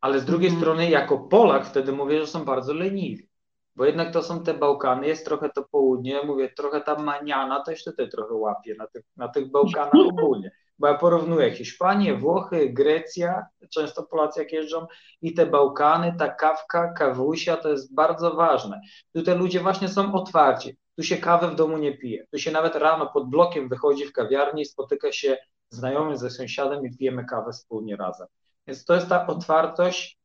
B: ale z drugiej mhm. strony jako Polak wtedy mówię, że są bardzo leniwi, bo jednak to są te Bałkany, jest trochę to południe, mówię, trochę ta maniana też tutaj trochę łapie na tych, na tych Bałkanach ogólnie, bo ja porównuję Hiszpanię, Włochy, Grecja, często Polacy jak jeżdżą i te Bałkany, ta kawka, kawusia, to jest bardzo ważne. Tutaj ludzie właśnie są otwarci, tu się kawy w domu nie pije, tu się nawet rano pod blokiem wychodzi w kawiarni, spotyka się znajomym ze sąsiadem i pijemy kawę wspólnie razem. Więc to jest ta otwartość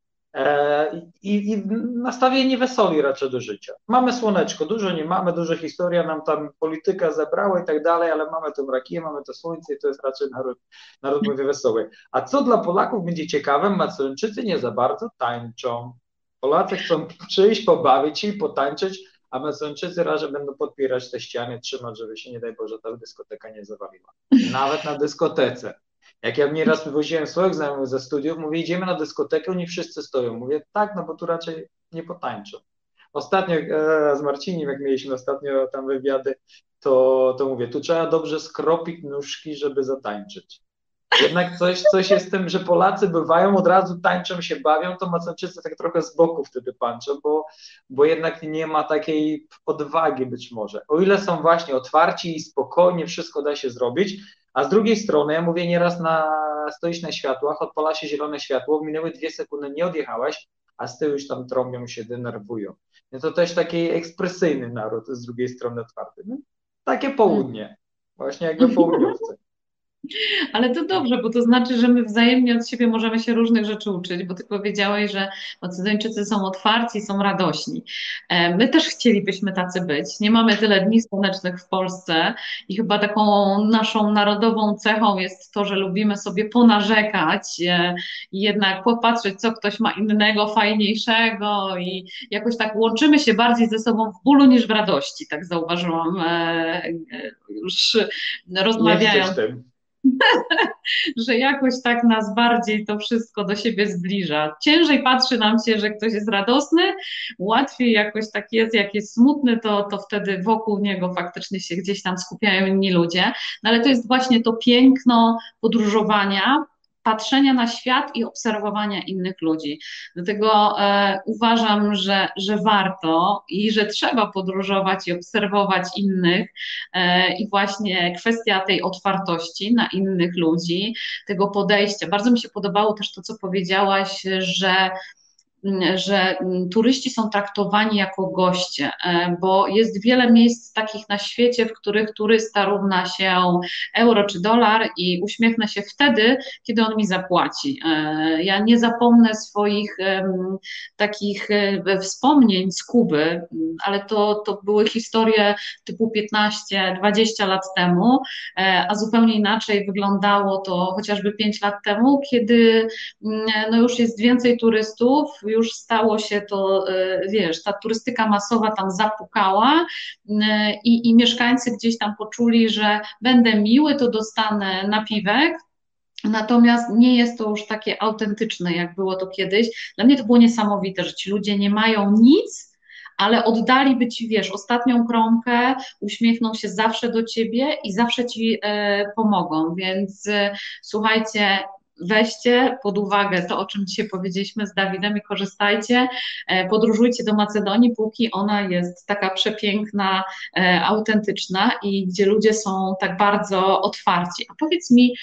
B: i, i nastawienie wesoli raczej do życia. Mamy słoneczko, dużo nie mamy, dużo historia nam tam polityka zebrała i tak dalej, ale mamy tę rakiję, mamy to słońce i to jest raczej naród, naród mówi wesoły. A co dla Polaków będzie ciekawe, Macedończycy nie za bardzo tańczą. Polacy chcą przyjść, pobawić się i potańczyć, a Macedończycy raczej będą podpierać te ściany, trzymać, żeby się nie daj Boże ta dyskoteka nie zawaliła. Nawet na dyskotece. Jak ja nieraz wywoziłem swoich znajomych ze studiów, mówię, idziemy na dyskotekę, oni wszyscy stoją. Mówię, tak, no bo tu raczej nie potańczą. Ostatnio e, z Marcinem, jak mieliśmy ostatnio tam wywiady, to, to mówię, tu trzeba dobrze skropić nóżki, żeby zatańczyć. Jednak coś, coś jest tym, że Polacy bywają, od razu tańczą się, bawią, to Macedończycy tak trochę z boku wtedy pańczą, bo, bo jednak nie ma takiej odwagi być może. O ile są właśnie otwarci i spokojnie wszystko da się zrobić, a z drugiej strony, ja mówię nieraz na, stoisz na światłach, odpala się zielone światło, minęły dwie sekundy, nie odjechałeś, a z tyłu już tam trąbią się, denerwują. No to też taki ekspresyjny naród, z drugiej strony otwarty. No, takie południe, właśnie jakby południowcy.
A: Ale to dobrze, bo to znaczy, że my wzajemnie od siebie możemy się różnych rzeczy uczyć, bo ty powiedziałeś, że Macedończycy są otwarci, są radośni. E, my też chcielibyśmy tacy być. Nie mamy tyle dni słonecznych w Polsce i chyba taką naszą narodową cechą jest to, że lubimy sobie ponarzekać e, i jednak popatrzeć, co ktoś ma innego, fajniejszego i jakoś tak łączymy się bardziej ze sobą w bólu niż w radości, tak zauważyłam e, już rozmawiając że jakoś tak nas bardziej to wszystko do siebie zbliża. Ciężej patrzy nam się, że ktoś jest radosny, łatwiej jakoś tak jest, jak jest smutny, to, to wtedy wokół niego faktycznie się gdzieś tam skupiają inni ludzie. No ale to jest właśnie to piękno podróżowania, patrzenia na świat i obserwowania innych ludzi. Dlatego e, uważam, że, że warto i że trzeba podróżować i obserwować innych e, i właśnie kwestia tej otwartości na innych ludzi, tego podejścia. Bardzo mi się podobało też to, co powiedziałaś, że że turyści są traktowani jako goście, e, bo jest wiele miejsc takich na świecie, w których turysta równa się euro czy dolar i uśmiechnę się wtedy, kiedy on mi zapłaci. E, ja nie zapomnę swoich takich e, wspomnień z Kuby, ale to, to były historie typu 15-20 lat temu, a zupełnie inaczej wyglądało to chociażby 5 lat temu, kiedy no już jest więcej turystów, już stało się to, e, wiesz, ta turystyka masowa tam zapukała e, i, i mieszkańcy gdzieś tam poczuli, że będę miły, to dostanę napiwek, Natomiast nie jest to już takie autentyczne, jak było to kiedyś. Dla mnie to było niesamowite, że ci ludzie nie mają nic, ale oddaliby ci, wiesz, ostatnią kromkę, uśmiechną się zawsze do ciebie i zawsze ci e, pomogą. Więc słuchajcie, weźcie pod uwagę to, o czym dzisiaj powiedzieliśmy z Dawidem i korzystajcie, e, podróżujcie do Macedonii, póki ona jest taka przepiękna, e, autentyczna i gdzie ludzie są tak bardzo otwarci. A powiedz mi,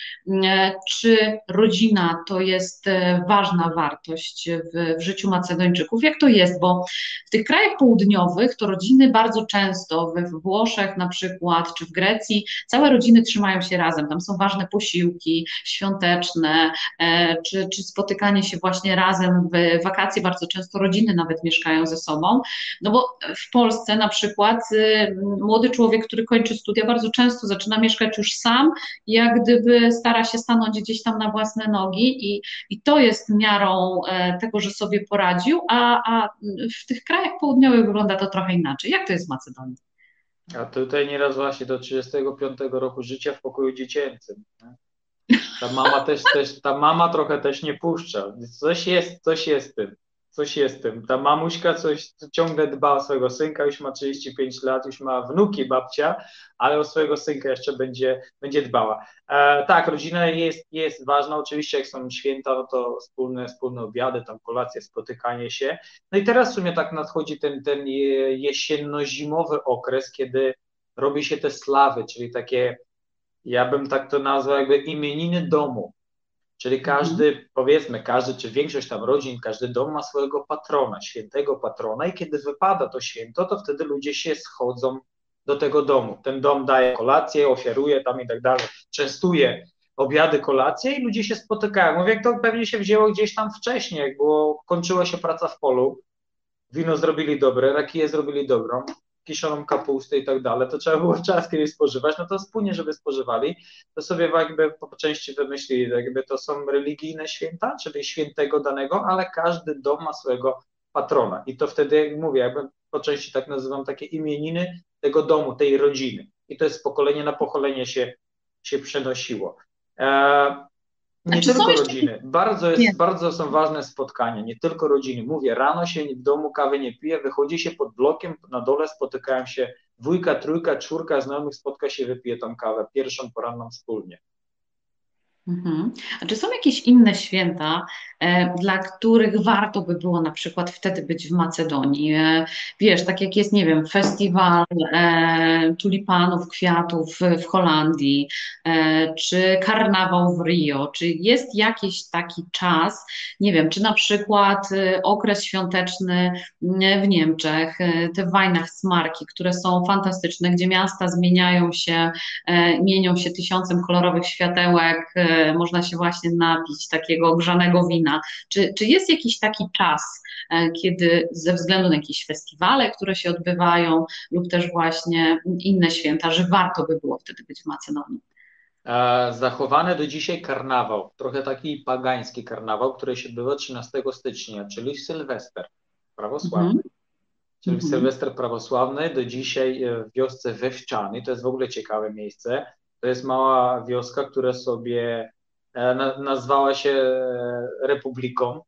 A: e, czy rodzina to jest ważna wartość w, w życiu Macedończyków? Jak to jest? Bo w tych krajach południowych to rodziny bardzo często, we Włoszech na przykład, czy w Grecji, całe rodziny trzymają się razem. Tam są ważne posiłki świąteczne, E, czy, czy spotykanie się właśnie razem w wakacje, bardzo często rodziny nawet mieszkają ze sobą, no bo w Polsce na przykład y, młody człowiek, który kończy studia, bardzo często zaczyna mieszkać już sam, jak gdyby stara się stanąć gdzieś tam na własne nogi i, i to jest miarą e, tego, że sobie poradził, a, a w tych krajach południowych wygląda to trochę inaczej. Jak to jest w Macedonii?
B: A tutaj nieraz właśnie do 35 roku życia w pokoju dziecięcym. Nie? Ta mama też, też, ta mama trochę też nie puszcza. Coś jest, coś jest tym. Coś jest tym. Ta mamuśka coś ciągle dba o swojego synka, już ma 35 lat, już ma wnuki babcia, ale o swojego synka jeszcze będzie, będzie dbała. E, tak, rodzina jest, jest ważna. Oczywiście, jak są święta, no to wspólne, wspólne obiady, tam kolacje, spotykanie się. No i teraz w sumie tak nadchodzi ten, ten jesienno-zimowy okres, kiedy robi się te slawy, czyli takie ja bym tak to nazwał jakby imieniny domu. Czyli mhm. każdy, mhm. powiedzmy, każdy, czy większość tam rodzin, każdy dom ma swojego patrona, świętego patrona i kiedy wypada to święto, to wtedy ludzie się schodzą do tego domu. Ten dom daje kolację, ofiaruje tam i tak dalej, częstuje obiady, kolacje i ludzie się spotykają. Mówię, jak to pewnie się wzięło gdzieś tam wcześniej, jak było, kończyła się praca w polu, wino zrobili dobre, rakiję zrobili dobrą, kiszoną kapustę i tak dalej, to trzeba było czas kiedyś spożywać, no to wspólnie, żeby spożywali, to sobie jakby po części wymyślili, jakby to są religijne święta, czyli świętego danego, ale każdy dom ma swojego patrona. I to wtedy, jak mówię, jakby po części tak nazywam takie imieniny tego domu, tej rodziny. I to jest z pokolenia na pokolenie się, się przenosiło. E, nie tylko rodziny. Bardzo, jest, bardzo są ważne spotkania, nie tylko rodziny. Mówię, rano się w domu kawy nie pije, wychodzi się pod blokiem, na dole spotykają się dwójka, trójka, czwórka znajomych, spotka się, wypije tam kawę, pierwszą poranną wspólnie.
A: Mhm. A czy są jakieś inne święta, e, dla których warto by było na przykład wtedy być w Macedonii? E, wiesz, tak jak jest, nie wiem, festiwal e, tulipanów, kwiatów w Holandii, e, czy karnawał w Rio, czy jest jakiś taki czas, nie wiem, czy na przykład e, okres świąteczny w Niemczech, e, te Weihnachtsmarki, które są fantastyczne, gdzie miasta zmieniają się, mienią się tysiącem kolorowych światełek, można się właśnie napić takiego grzanego wina. Czy, czy jest jakiś taki czas, e, kiedy ze względu na jakieś festiwale, które się odbywają, lub też właśnie inne święta, że warto by było wtedy być w Macedonii?
B: E, zachowany do dzisiaj karnawał, trochę taki pagański karnawał, który się odbywa 13 stycznia, czyli Sylwester prawosławny. Mm -hmm. Czyli mm -hmm. Sylwester prawosławny do dzisiaj e, w wiosce Wewczany, to jest w ogóle ciekawe miejsce. To jest mała wioska, która sobie e, nazwała się e, Republiką.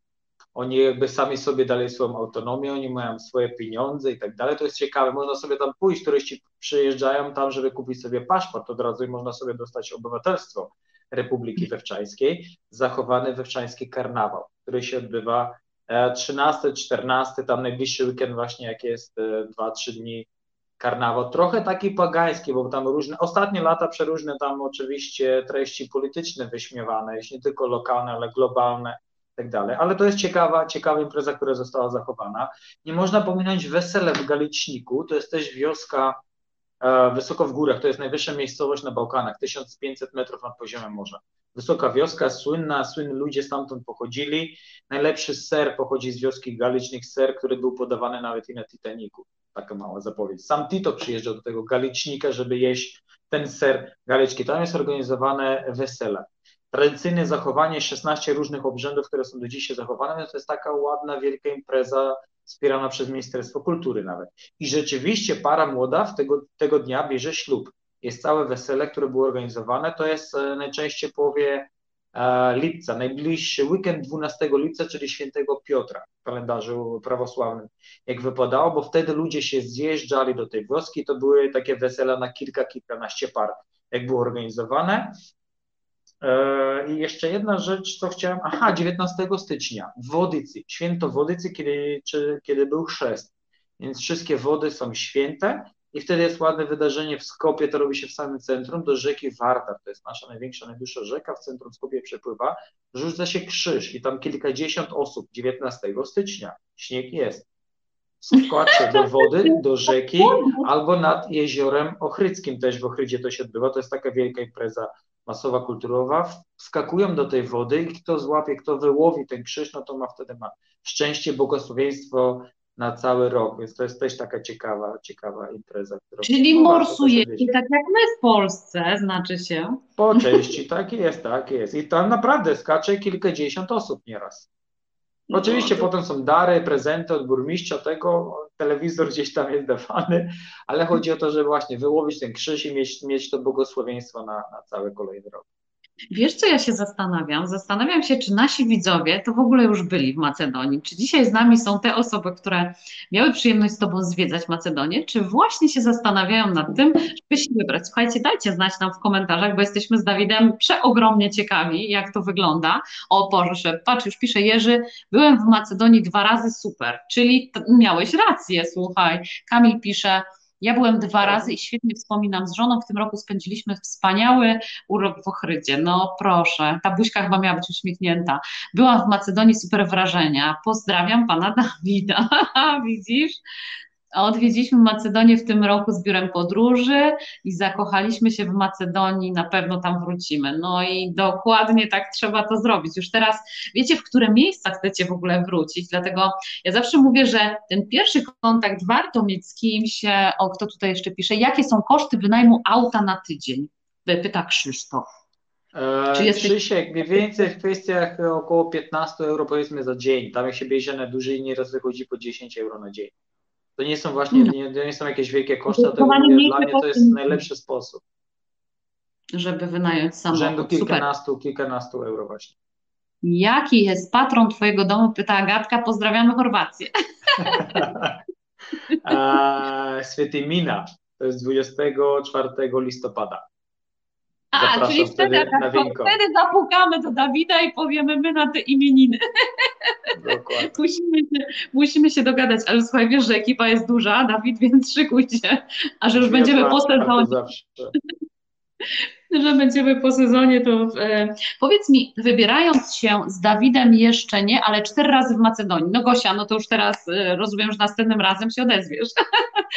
B: Oni jakby sami sobie dali swoją autonomię, oni mają swoje pieniądze i tak dalej. To jest ciekawe, można sobie tam pójść, turyści przyjeżdżają tam, żeby kupić sobie paszport od razu i można sobie dostać obywatelstwo Republiki Wewczańskiej. Zachowany wewczański karnawał, który się odbywa 13, e, 14, tam najbliższy weekend właśnie jak jest 2-3 dni karnawał. Trochę taki pagański, bo tam różne, ostatnie lata przeróżne tam oczywiście treści polityczne wyśmiewane, nie tylko lokalne, ale globalne tak dalej. Ale to jest ciekawa, ciekawa impreza, która została zachowana. Nie można pominąć wesele w Galiczniku, to jest też wioska e, wysoko w górach, to jest najwyższa miejscowość na Bałkanach, 1500 metrów nad poziomem morza. Wysoka wioska, słynna, słynni ludzie stamtąd pochodzili. Najlepszy ser pochodzi z wioski Galicznik, ser, który był podawany nawet i na Titanicu taka mała zapowiedź. Sam Tito przyjeżdżał do tego Galicznika, żeby jeść ten ser galicki. Tam jest organizowane wesele. Tradycyjne zachowanie, 16 różnych obrzędów, które są do dzisiaj zachowane, no to jest taka ładna, wielka impreza wspierana przez Ministerstwo Kultury nawet. I rzeczywiście para młoda w tego, tego dnia bierze ślub. Jest całe wesele, które było organizowane, to jest e, najczęściej połowie lipca, najbliższy weekend 12 lipca, czyli świętego Piotra w kalendarzu prawosławnym, jak wypadało, bo wtedy ludzie się zjeżdżali do tej wioski, to były takie wesela na kilka, kilkanaście par, jak było organizowane. E, I jeszcze jedna rzecz, co chciałem. Aha, 19 stycznia, Wodycy, święto Wodycy, kiedy, czy, kiedy był chrzest. Więc wszystkie wody są święte i wtedy jest ładne wydarzenie w Skopie, to robi się w samym centrum, do rzeki Wartar, to jest nasza największa, najdłuższa rzeka, w centrum Skopie przepływa, rzuca się krzyż i tam kilkadziesiąt osób 19 stycznia, śnieg jest. Składźcie do wody, do rzeki albo nad jeziorem Ochryckim, też w Ochrydzie to się odbywa, to jest taka wielka impreza masowa, kulturowa, wskakują do tej wody i kto złapie, kto wyłowi ten krzyż, no to ma wtedy ma szczęście, błogosławieństwo na cały rok, więc to jest też taka ciekawa, ciekawa impreza.
A: Czyli morsujecie, tak jak my w Polsce, znaczy się.
B: Po części, tak jest, tak jest. I tam naprawdę skacze kilkadziesiąt osób nieraz. No, Oczywiście potem są dary, prezenty od burmistrza, tego telewizor gdzieś tam jest dawany, ale chodzi o to, żeby właśnie wyłowić ten krzyż i mieć, mieć to błogosławieństwo na, na cały kolejny rok.
A: Wiesz, co ja się zastanawiam? Zastanawiam się, czy nasi widzowie to w ogóle już byli w Macedonii. Czy dzisiaj z nami są te osoby, które miały przyjemność z Tobą zwiedzać Macedonię, czy właśnie się zastanawiają nad tym, żeby się wybrać? Słuchajcie, dajcie znać nam w komentarzach, bo jesteśmy z Dawidem przeogromnie ciekawi, jak to wygląda. O Boże, patrz, już pisze Jerzy, byłem w Macedonii dwa razy, super. Czyli miałeś rację, słuchaj. Kamil pisze, ja byłem dwa tak. razy i świetnie wspominam z żoną. W tym roku spędziliśmy wspaniały urok w Ochrydzie. No proszę, ta buźka chyba miała być uśmiechnięta. Byłam w Macedonii, super wrażenia. Pozdrawiam pana Dawida. Widzisz? Odwiedziliśmy Macedonię w tym roku z biurem podróży i zakochaliśmy się w Macedonii, na pewno tam wrócimy. No i dokładnie tak trzeba to zrobić. Już teraz wiecie, w które miejsca chcecie w ogóle wrócić, dlatego ja zawsze mówię, że ten pierwszy kontakt warto mieć z kimś, e, o kto tutaj jeszcze pisze, jakie są koszty wynajmu auta na tydzień? Pyta Krzysztof.
B: Czy e, jesteś... Krzysiek, mniej więcej w kwestiach około 15 euro powiedzmy za dzień. Tam jak się bierze na dłużej, nieraz wychodzi po 10 euro na dzień. To nie są właśnie, no. nie, to nie są jakieś wielkie koszty, dlatego mówię, dla mnie to jest najlepszy sposób.
A: Żeby wynająć samochód.
B: Rzędu kilkunastu, Super. kilkunastu euro właśnie.
A: Jaki jest patron Twojego domu? Pyta Agatka. Pozdrawiamy Chorwację.
B: Święty Mina. To jest 24 listopada.
A: A, czyli wtedy, wtedy, wtedy zapukamy do Dawida i powiemy my na te imieniny. musimy, się, musimy się dogadać, ale słuchaj, wiesz, że ekipa jest duża, Dawid, więc szykujcie, a że już będziemy po sezonie. że będziemy po sezonie, to e, powiedz mi, wybierając się z Dawidem jeszcze nie, ale cztery razy w Macedonii. No Gosia, no to już teraz e, rozumiem, że następnym razem się odezwiesz.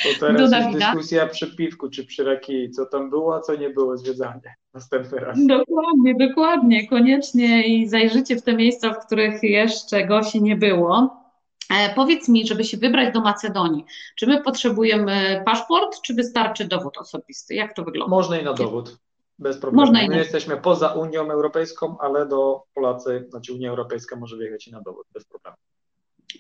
B: To teraz do Dawida. dyskusja przy piwku czy przy rakii, co tam było, a co nie było zwiedzanie. Następny raz.
A: Dokładnie, dokładnie, koniecznie i zajrzycie w te miejsca, w których jeszcze Gosi nie było. E, powiedz mi, żeby się wybrać do Macedonii, czy my potrzebujemy paszport, czy wystarczy dowód osobisty? Jak to wygląda?
B: Można i na dowód. Bez problemu. Można My jesteśmy poza Unią Europejską, ale do Polacy, znaczy Unia Europejska może wjechać i na dowód bez problemu.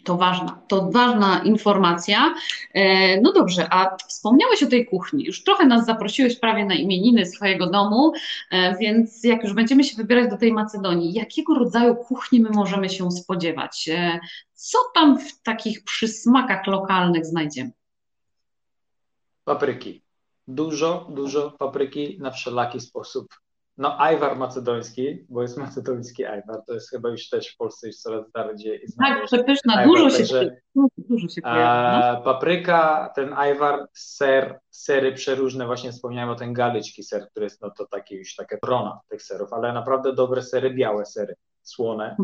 A: To ważna, to ważna informacja. E, no dobrze, a wspomniałeś o tej kuchni. Już trochę nas zaprosiłeś prawie na imieniny swojego domu, e, więc jak już będziemy się wybierać do tej Macedonii, jakiego rodzaju kuchni my możemy się spodziewać? E, co tam w takich przysmakach lokalnych znajdziemy?
B: Papryki dużo, dużo papryki na wszelaki sposób. No, ajwar macedoński, bo jest macedoński ajwar, to jest chyba już też w Polsce już coraz bardziej
A: znany. Tak, przepyszna, dużo się, także, dużo się pojawia.
B: No. Papryka, ten ajwar, ser, sery przeróżne, właśnie wspomniałem o ten galicki ser, który jest no to taki już taka trona tych serów, ale naprawdę dobre sery, białe sery, słone.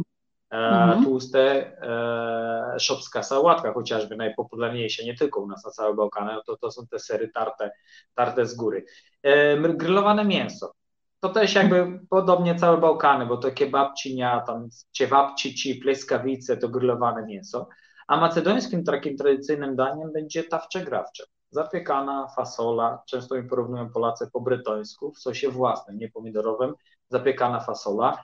B: E, mhm. tłuste, e, szopska sałatka chociażby, najpopularniejsza, nie tylko u nas na całym Bałkanach, to, to są te sery tarte, tarte z góry. E, grillowane mięso, to też jakby podobnie całe Bałkany, bo to kebabcinia, tam ciewabcici, pleskawice, to grillowane mięso. A macedońskim takim tradycyjnym daniem będzie tawcze grawcze. Zapiekana fasola, często mi porównują Polacy po brytońsku, w sosie własnym, nie pomidorowym, zapiekana fasola.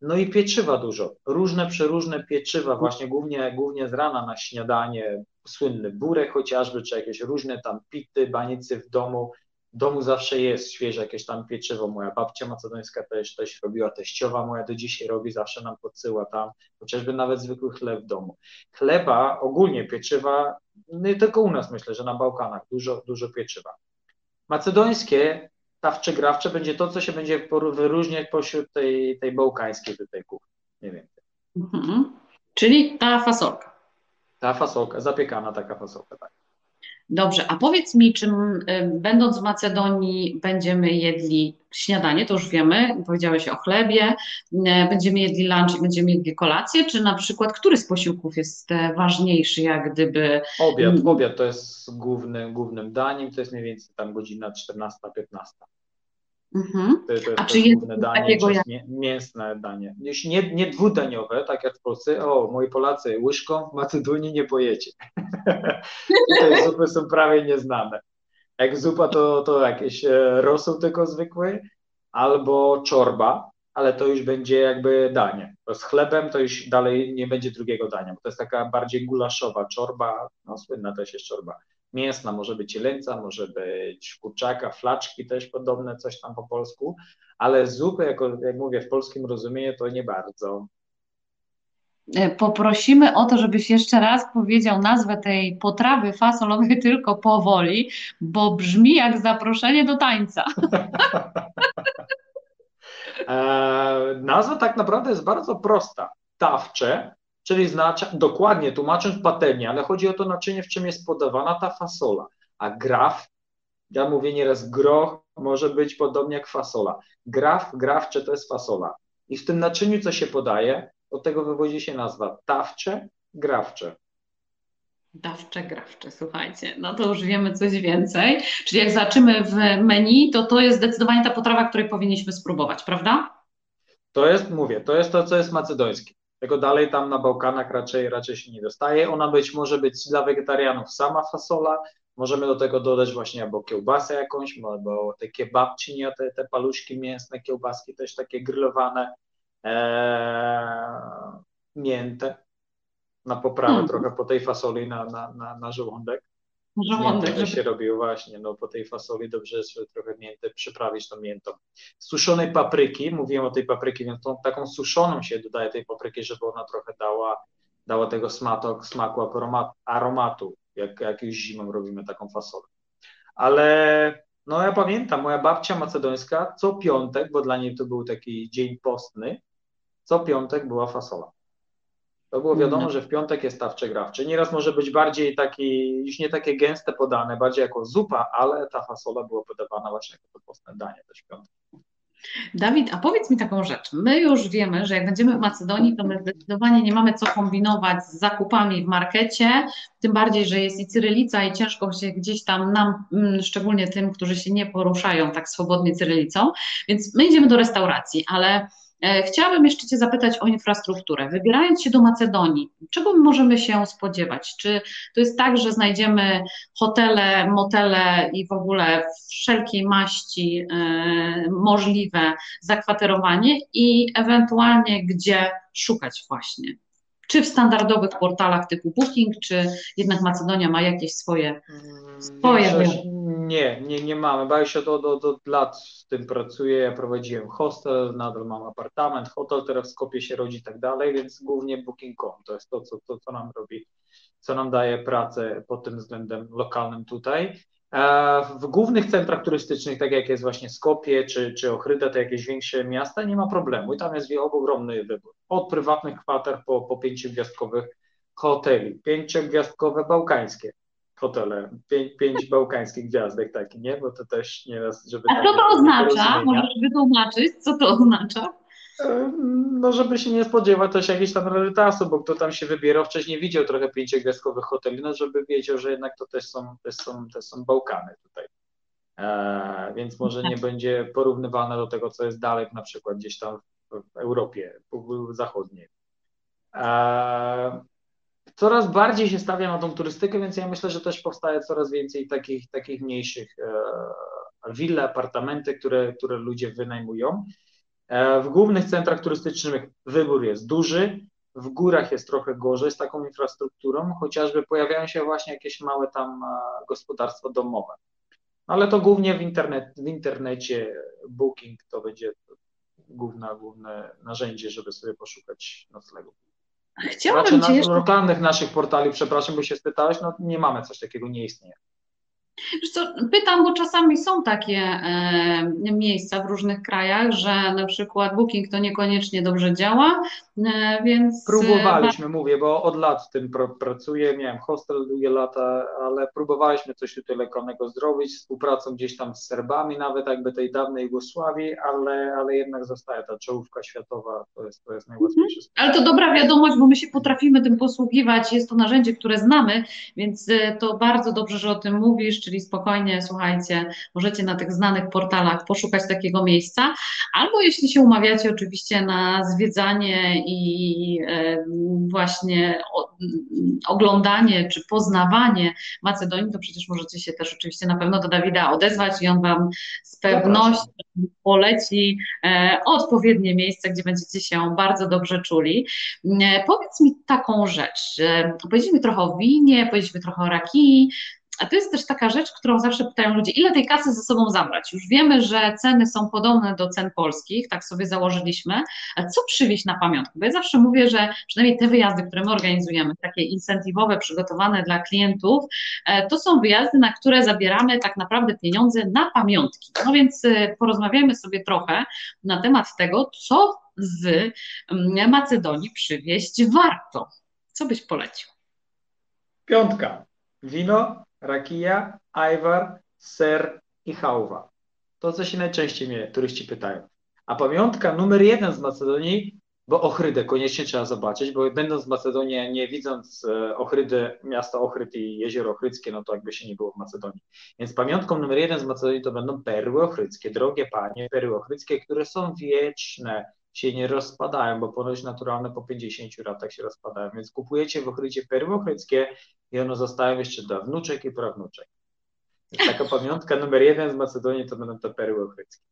B: No i pieczywa dużo, różne, przeróżne pieczywa, właśnie głównie, głównie z rana na śniadanie, słynny burek chociażby, czy jakieś różne tam pity, banicy w domu, domu zawsze jest świeże jakieś tam pieczywo. Moja babcia macedońska też, też robiła, teściowa moja do dzisiaj robi, zawsze nam podsyła tam, chociażby nawet zwykły chleb w domu. Chleba, ogólnie pieczywa, nie tylko u nas myślę, że na Bałkanach dużo, dużo pieczywa. Macedońskie, tawcze grawcze będzie to, co się będzie wyróżniać pośród tej, tej bałkańskiej tutaj kuchni. Nie wiem.
A: Mhm. Czyli ta fasolka.
B: Ta fasolka, zapiekana taka fasolka, tak.
A: Dobrze, a powiedz mi, czy będąc w Macedonii będziemy jedli śniadanie, to już wiemy, powiedziałeś o chlebie, będziemy jedli lunch i będziemy jedli kolację, czy na przykład który z posiłków jest e, ważniejszy, jak gdyby...
B: Obiad, obiad to jest główny, głównym daniem, to jest mniej więcej tam godzina 14-15.
A: Mhm.
B: To, to jest,
A: A czy jest
B: główne danie,
A: takiego
B: mięsne danie. Jeśli nie, nie dwudaniowe, tak jak w Polsce, o, moi Polacy, łyżką w Macedonii nie pojecie. Tutaj zupy są prawie nieznane. Jak zupa, to, to jakieś e, rosół tylko zwykły, albo czorba, ale to już będzie jakby danie. Z chlebem to już dalej nie będzie drugiego dania, bo to jest taka bardziej gulaszowa czorba, no słynna też jest czorba mięsna, może być cielęca, może być kurczaka, flaczki też podobne, coś tam po polsku, ale zupy, jako, jak mówię, w polskim rozumieniu to nie bardzo.
A: E, poprosimy o to, żebyś jeszcze raz powiedział nazwę tej potrawy fasolowej tylko powoli, bo brzmi jak zaproszenie do tańca.
B: e, nazwa tak naprawdę jest bardzo prosta. Tawcze czyli znaczy, dokładnie tłumacząc patelnię, ale chodzi o to naczynie, w czym jest podawana ta fasola. A graf, ja mówię nieraz groch, może być podobnie jak fasola. Graf, grawcze to jest fasola. I w tym naczyniu, co się podaje, od tego wywodzi się nazwa tawcze, grawcze.
A: Dawcze, grawcze, słuchajcie, no to już wiemy coś więcej. Czyli jak zaczymy w menu, to to jest zdecydowanie ta potrawa, której powinniśmy spróbować, prawda?
B: To jest, mówię, to jest to, co jest macedońskie. Tego dalej tam na Bałkanach raczej, raczej się nie dostaje. Ona być może być dla wegetarianów sama fasola. Możemy do tego dodać właśnie albo kiełbasę jakąś, albo te kebabci, te, te paluszki mięsne, kiełbaski też takie grillowane, ee, mięte na poprawę hmm. trochę po tej fasoli na, na, na, na żołądek.
A: Żołądek.
B: Żeby... się robił właśnie, no po tej fasoli dobrze jest trochę mięty, przyprawić tą miętą. Suszonej papryki, mówiłem o tej papryki, więc tą, taką suszoną się dodaje tej papryki, żeby ona trochę dała, dała tego smaku, smaku aromatu, jak, jak już zimą robimy taką fasolę. Ale no ja pamiętam, moja babcia macedońska co piątek, bo dla niej to był taki dzień postny, co piątek była fasola. To było wiadomo, mm. że w piątek jest tawcze grawcze. Nieraz może być bardziej taki, już nie takie gęste podane, bardziej jako zupa, ale ta fasola była podawana właśnie jako to postne danie też w piątek.
A: Dawid, a powiedz mi taką rzecz. My już wiemy, że jak będziemy w Macedonii, to my zdecydowanie nie mamy co kombinować z zakupami w markecie, tym bardziej, że jest i cyrylica i ciężko się gdzieś tam nam, mm, szczególnie tym, którzy się nie poruszają tak swobodnie cyrylicą, więc my idziemy do restauracji, ale chciałabym jeszcze Cię zapytać o infrastrukturę. Wybierając się do Macedonii, czego możemy się spodziewać? Czy to jest tak, że znajdziemy hotele, motele i w ogóle wszelkiej maści e, możliwe zakwaterowanie i ewentualnie gdzie szukać właśnie? Czy w standardowych portalach typu Booking, czy jednak Macedonia ma jakieś swoje,
B: mm, swoje nie, nie, nie mamy. Bawię się od, od, od lat z tym pracuję. Ja prowadziłem hostel, nadal mam apartament, hotel teraz w Skopie się rodzi i tak dalej, więc głównie Booking.com to jest to, co, to, co nam robi, co nam daje pracę pod tym względem lokalnym tutaj. E, w głównych centrach turystycznych, tak jak jest właśnie Skopie czy, czy Ochryda, to jakieś większe miasta, nie ma problemu i tam jest ogromny wybór. Od prywatnych kwater po, po pięciogwiazdkowych hoteli, pięciogwiazdkowe bałkańskie hotele, pięć, pięć bałkańskich gwiazdek taki, nie? Bo to też nieraz, żeby...
A: A co to oznacza? Możesz wytłumaczyć, co to oznacza?
B: No, żeby się nie spodziewać też jakichś tam rarytasu, bo kto tam się wybierał, wcześniej widział trochę pięciogwiazdkowych hoteli, no żeby wiedział, że jednak to też są, też są, też są Bałkany tutaj. E, więc może nie będzie porównywane do tego, co jest dalej, na przykład gdzieś tam w Europie zachodniej. E, coraz bardziej się stawia na tą turystykę, więc ja myślę, że też powstaje coraz więcej takich, takich mniejszych e, wille, apartamenty, które, które ludzie wynajmują. E, w głównych centrach turystycznych wybór jest duży, w górach jest trochę gorzej z taką infrastrukturą, chociażby pojawiają się właśnie jakieś małe tam e, gospodarstwa domowe. Ale to głównie w, internet, w internecie Booking to będzie główne, główne narzędzie, żeby sobie poszukać noclegu.
A: Chciałabym Cię jeszcze...
B: lokalnych naszych portali, przepraszam, bo się spytałeś, no nie mamy coś takiego, nie istnieje.
A: Co, pytam, bo czasami są takie e, miejsca w różnych krajach, że na przykład Booking to niekoniecznie dobrze działa, więc...
B: Próbowaliśmy, mówię, bo od lat w tym pr pracuję, miałem hostel długie lata, ale próbowaliśmy coś tutaj lokalnego zrobić, współpracą gdzieś tam z Serbami, nawet jakby tej dawnej Jugosławii, ale, ale jednak zostaje ta czołówka światowa, to jest, to jest najłatwiejsze.
A: Mhm. Ale to dobra wiadomość, bo my się potrafimy tym posługiwać, jest to narzędzie, które znamy, więc e, to bardzo dobrze, że o tym mówisz, czyli spokojnie, słuchajcie, możecie na tych znanych portalach poszukać takiego miejsca, albo jeśli się umawiacie oczywiście na zwiedzanie i e, właśnie oglądanie czy poznawanie Macedonii, to przecież możecie się też oczywiście na pewno do Dawida odezwać i on Wam z pewnością poleci e, odpowiednie miejsce, gdzie będziecie się bardzo dobrze czuli. E, powiedz mi taką rzecz, powiedzieliśmy trochę o winie, powiedzieliśmy trochę o rakii, a to jest też taka rzecz, którą zawsze pytają ludzie, ile tej kasy ze sobą zabrać? Już wiemy, że ceny są podobne do cen polskich, tak sobie założyliśmy, a co przywieźć na pamiątkę? Bo ja zawsze mówię, że przynajmniej te wyjazdy, które my organizujemy, takie incentywowe, przygotowane dla klientów, e, to są wyjazdy, na które zabieramy tak naprawdę pieniądze na pamiątki. No więc e, porozmawiajmy sobie trochę na temat tego, co z mm, Macedonii przywieźć warto. Co byś polecił?
B: Piątka. Wino, rakija, ajwar, ser i hałwa. To, co się najczęściej mnie turyści pytają. A pamiątka numer jeden z Macedonii, bo Ochrydę koniecznie trzeba zobaczyć, bo będąc w Macedonii, nie widząc e, Ochrydy, miasto Ochryd i jezioro Ochrydzkie, no to jakby się nie było w Macedonii. Więc pamiątką numer jeden z Macedonii to będą perły ochrydzkie, drogie panie, perły ochrydzkie, które są wieczne, się nie rozpadają, bo ponoć naturalne po 50 latach się rozpadają. Więc kupujecie w Ochrydzie perły ochrydzkie i one zostają jeszcze dla wnuczek i prawnuczek. Więc taka pamiątka numer jeden z Macedonii to będą te perły ochrydzkie.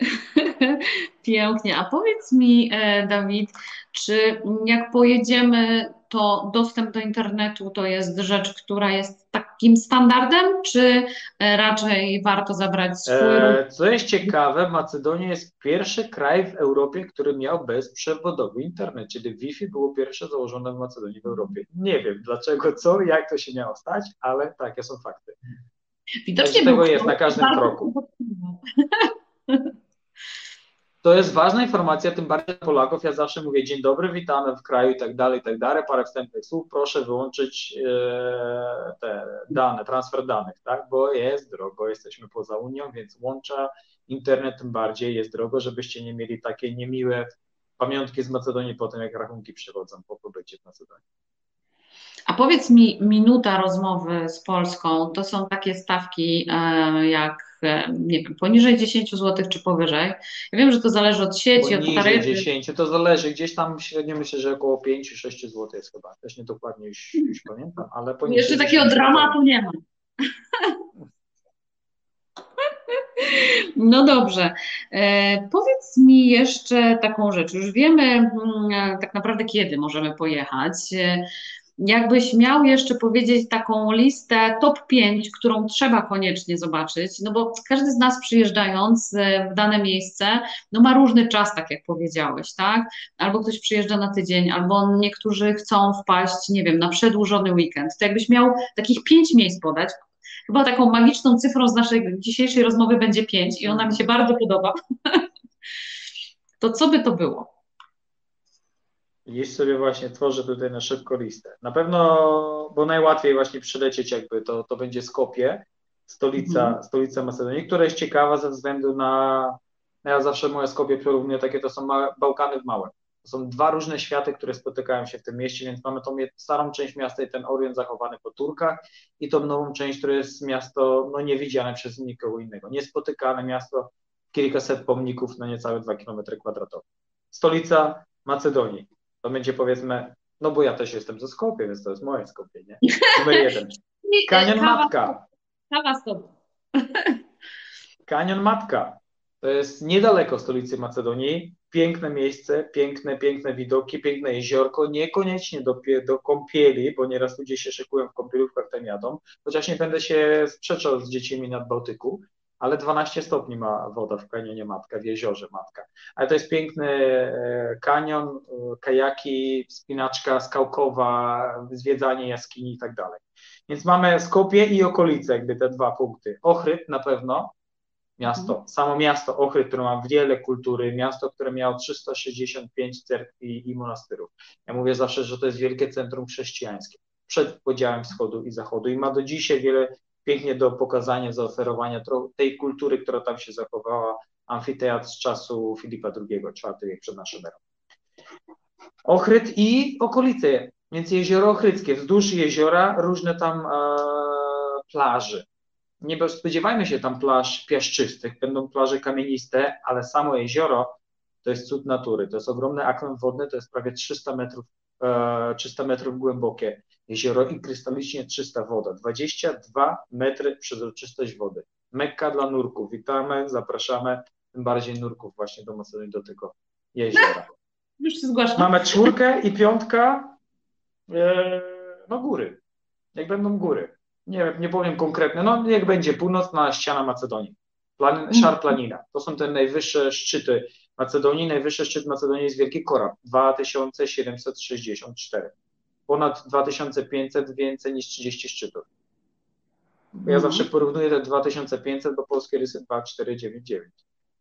A: Pięknie. A powiedz mi, e, Dawid, czy jak pojedziemy, to dostęp do internetu to jest rzecz, która jest takim standardem, czy e, raczej warto zabrać swój
B: e, Co jest ciekawe, Macedonia jest pierwszy kraj w Europie, który miał bezprzewodowy internet, czyli Wi-Fi było pierwsze założone w Macedonii w Europie. Nie wiem dlaczego, co, jak to się miało stać, ale takie są fakty. Widocznie tego jest na każdym kroku. To jest ważna informacja, tym bardziej dla Polaków. Ja zawsze mówię dzień dobry, witamy w kraju i tak dalej, i tak dalej. Parę wstępnych słów. Proszę wyłączyć e, te dane, transfer danych, tak? Bo jest drogo, jesteśmy poza Unią, więc łącza internet tym bardziej jest drogo, żebyście nie mieli takie niemiłe pamiątki z Macedonii po tym, jak rachunki przychodzą po pobycie w Macedonii.
A: A powiedz mi, minuta rozmowy z Polską to są takie stawki e, jak nie wiem, poniżej 10 zł czy powyżej. Ja wiem, że to zależy od sieci,
B: poniżej od taryfy. 10, to zależy, gdzieś tam średnio myślę, że około 5-6 zł jest chyba. Też nie dokładnie już, już pamiętam, ale poniżej
A: Jeszcze takiego dramatu nie ma. No dobrze. E, powiedz mi jeszcze taką rzecz. Już wiemy mm, tak naprawdę, kiedy możemy pojechać. E, Jakbyś miał jeszcze powiedzieć taką listę top 5, którą trzeba koniecznie zobaczyć, no bo każdy z nas przyjeżdżając e, w dane miejsce, no ma różny czas, tak jak powiedziałeś, tak? Albo ktoś przyjeżdża na tydzień, albo niektórzy chcą wpaść, nie wiem, na przedłużony weekend. To jakbyś miał takich pięć miejsc podać, chyba taką magiczną cyfrą z naszej dzisiejszej rozmowy będzie pięć i ona mi się bardzo podoba. to co by to było?
B: Gdzieś sobie właśnie tworzę tutaj na szybko listę. Na pewno, bo najłatwiej właśnie przylecieć jakby, to, to będzie Skopie, stolica, mhm. stolica Macedonii, która jest ciekawa ze względu na, ja zawsze moje Skopie porównuję, takie to są małe, Bałkany w małe. To są dwa różne światy, które spotykają się w tym mieście, więc mamy tą starą część miasta i ten Orient zachowany po Turkach i tą nową część, która jest miasto no, niewidziane przez nikogo innego. Niespotykane miasto, kilkaset pomników na niecałe dwa kilometry kwadratowe. Stolica Macedonii to będzie powiedzmy, no bo ja też jestem ze Skopie, więc to jest moje Skopie, nie? Numer jeden. Kanion Matka.
A: Kawa tobą.
B: Kanion Matka. To jest niedaleko stolicy Macedonii. piękne miejsce, piękne, piękne widoki, piękne jeziorko, niekoniecznie do, do kąpieli, bo nieraz ludzie się szykują w kąpielówkach, tam jadą, chociaż nie będę się sprzeczał z dziećmi nad Bałtyku, ale 12 stopni ma woda w kanionie Matka, w jeziorze Matka. Ale to jest piękny e, kanion, e, kajaki, wspinaczka skałkowa, zwiedzanie jaskini i tak dalej. Więc mamy Skopie i okolice, jakby te dwa punkty. Ochryd na pewno, miasto, mhm. samo miasto Ochryd, które ma wiele kultury, miasto, które miało 365 cerkwi i monastyrów. Ja mówię zawsze, że to jest wielkie centrum chrześcijańskie przed podziałem wschodu i zachodu i ma do dzisiaj wiele pięknie do pokazania, zaoferowania tej kultury, która tam się zachowała, amfiteatr z czasu Filipa II, IV przed naszą erą. Ochryd i okolice, więc jezioro Ochrydzkie, wzdłuż jeziora różne tam e, plaże. Nie spodziewajmy się tam plaż piaszczystych, będą plaże kamieniste, ale samo jezioro to jest cud natury. To jest ogromny akwam wodny, to jest prawie 300 metrów, e, 300 metrów głębokie jezioro i krystalicznie czysta woda. 22 metry przezroczystość wody. Mekka dla nurków. Witamy, zapraszamy, tym bardziej nurków właśnie do Macedonii, do tego jeziora.
A: Już się zgłaszam.
B: Mamy czwórkę i piątka, e, no góry. Jak będą góry. Nie, nie powiem konkretnie, no jak będzie północna ściana Macedonii. Plan, szar Planina. To są te najwyższe szczyty Macedonii. Najwyższy szczyt Macedonii jest Wielki Korab, 2764 ponad 2500 więcej niż 30 szczytów. Ja mhm. zawsze porównuję te 2500, bo polskie rysy 2499.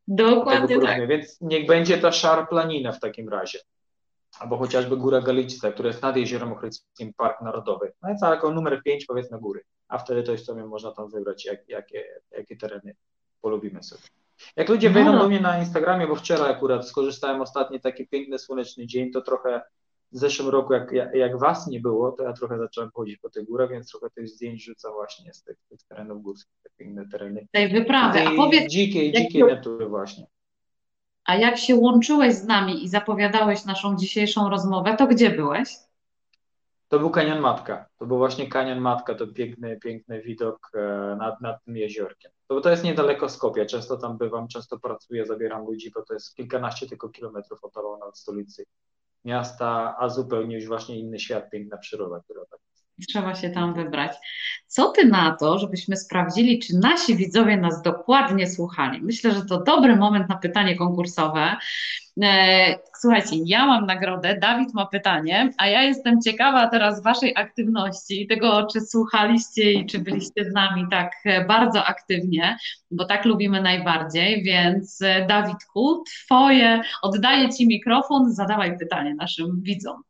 A: Dokładnie tak.
B: Więc niech będzie ta szarplanina w takim razie. Albo chociażby Góra Galicka, która jest nad Jeziorem Ochrydzkim, Park Narodowy. No i co, jako numer 5 powiedzmy góry. A wtedy to już sobie można tam wybrać, jak, jakie, jakie tereny polubimy sobie. Jak ludzie wejdą no. do mnie na Instagramie, bo wczoraj akurat skorzystałem ostatni taki piękny, słoneczny dzień, to trochę w zeszłym roku, jak, jak was nie było, to ja trochę zacząłem chodzić po tych górach, więc trochę tych zdjęć rzucam właśnie z tych, tych terenów górskich, te piękne tereny.
A: Tej wyprawy. A powiedz,
B: dzikiej, dzikiej natury właśnie.
A: A jak się łączyłeś z nami i zapowiadałeś naszą dzisiejszą rozmowę, to gdzie byłeś?
B: To był kanion Matka. To był właśnie kanion Matka, to piękny, piękny widok e, nad, nad tym jeziorkiem. To, to jest niedaleko Skopia. Często tam bywam, często pracuję, zabieram ludzi, bo to jest kilkanaście tylko kilometrów oddalone od stolicy miasta, a zupełnie już właśnie inny świat, piękna przyroda, która tak
A: Trzeba się tam wybrać. Co ty na to, żebyśmy sprawdzili, czy nasi widzowie nas dokładnie słuchali? Myślę, że to dobry moment na pytanie konkursowe. E, słuchajcie, ja mam nagrodę, Dawid ma pytanie, a ja jestem ciekawa teraz Waszej aktywności i tego, czy słuchaliście i czy byliście z nami tak e, bardzo aktywnie, bo tak lubimy najbardziej, więc e, Dawidku, Twoje, oddaję Ci mikrofon, zadawaj pytanie naszym widzom.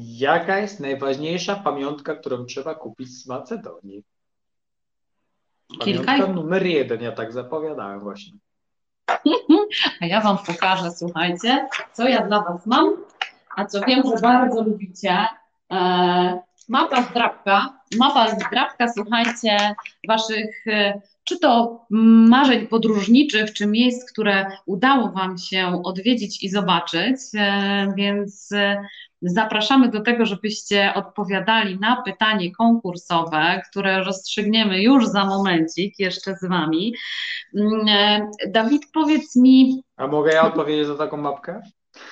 B: Jaka jest najważniejsza pamiątka, którą trzeba kupić z Macedonii? Pamiątka Kilka? numer jeden, ja tak zapowiadałem właśnie.
A: A ja Wam pokażę, słuchajcie, co ja dla Was mam, a co wiem, że bardzo lubicie. E, mapa zdrabka, mapa zdrabka, słuchajcie, Waszych e, czy to marzeń podróżniczych, czy miejsc, które udało Wam się odwiedzić i zobaczyć, e, więc Zapraszamy do tego, żebyście odpowiadali na pytanie konkursowe, które rozstrzygniemy już za momencik jeszcze z Wami. Mm, Dawid, powiedz mi.
B: A mogę ja odpowiedzieć za taką mapkę?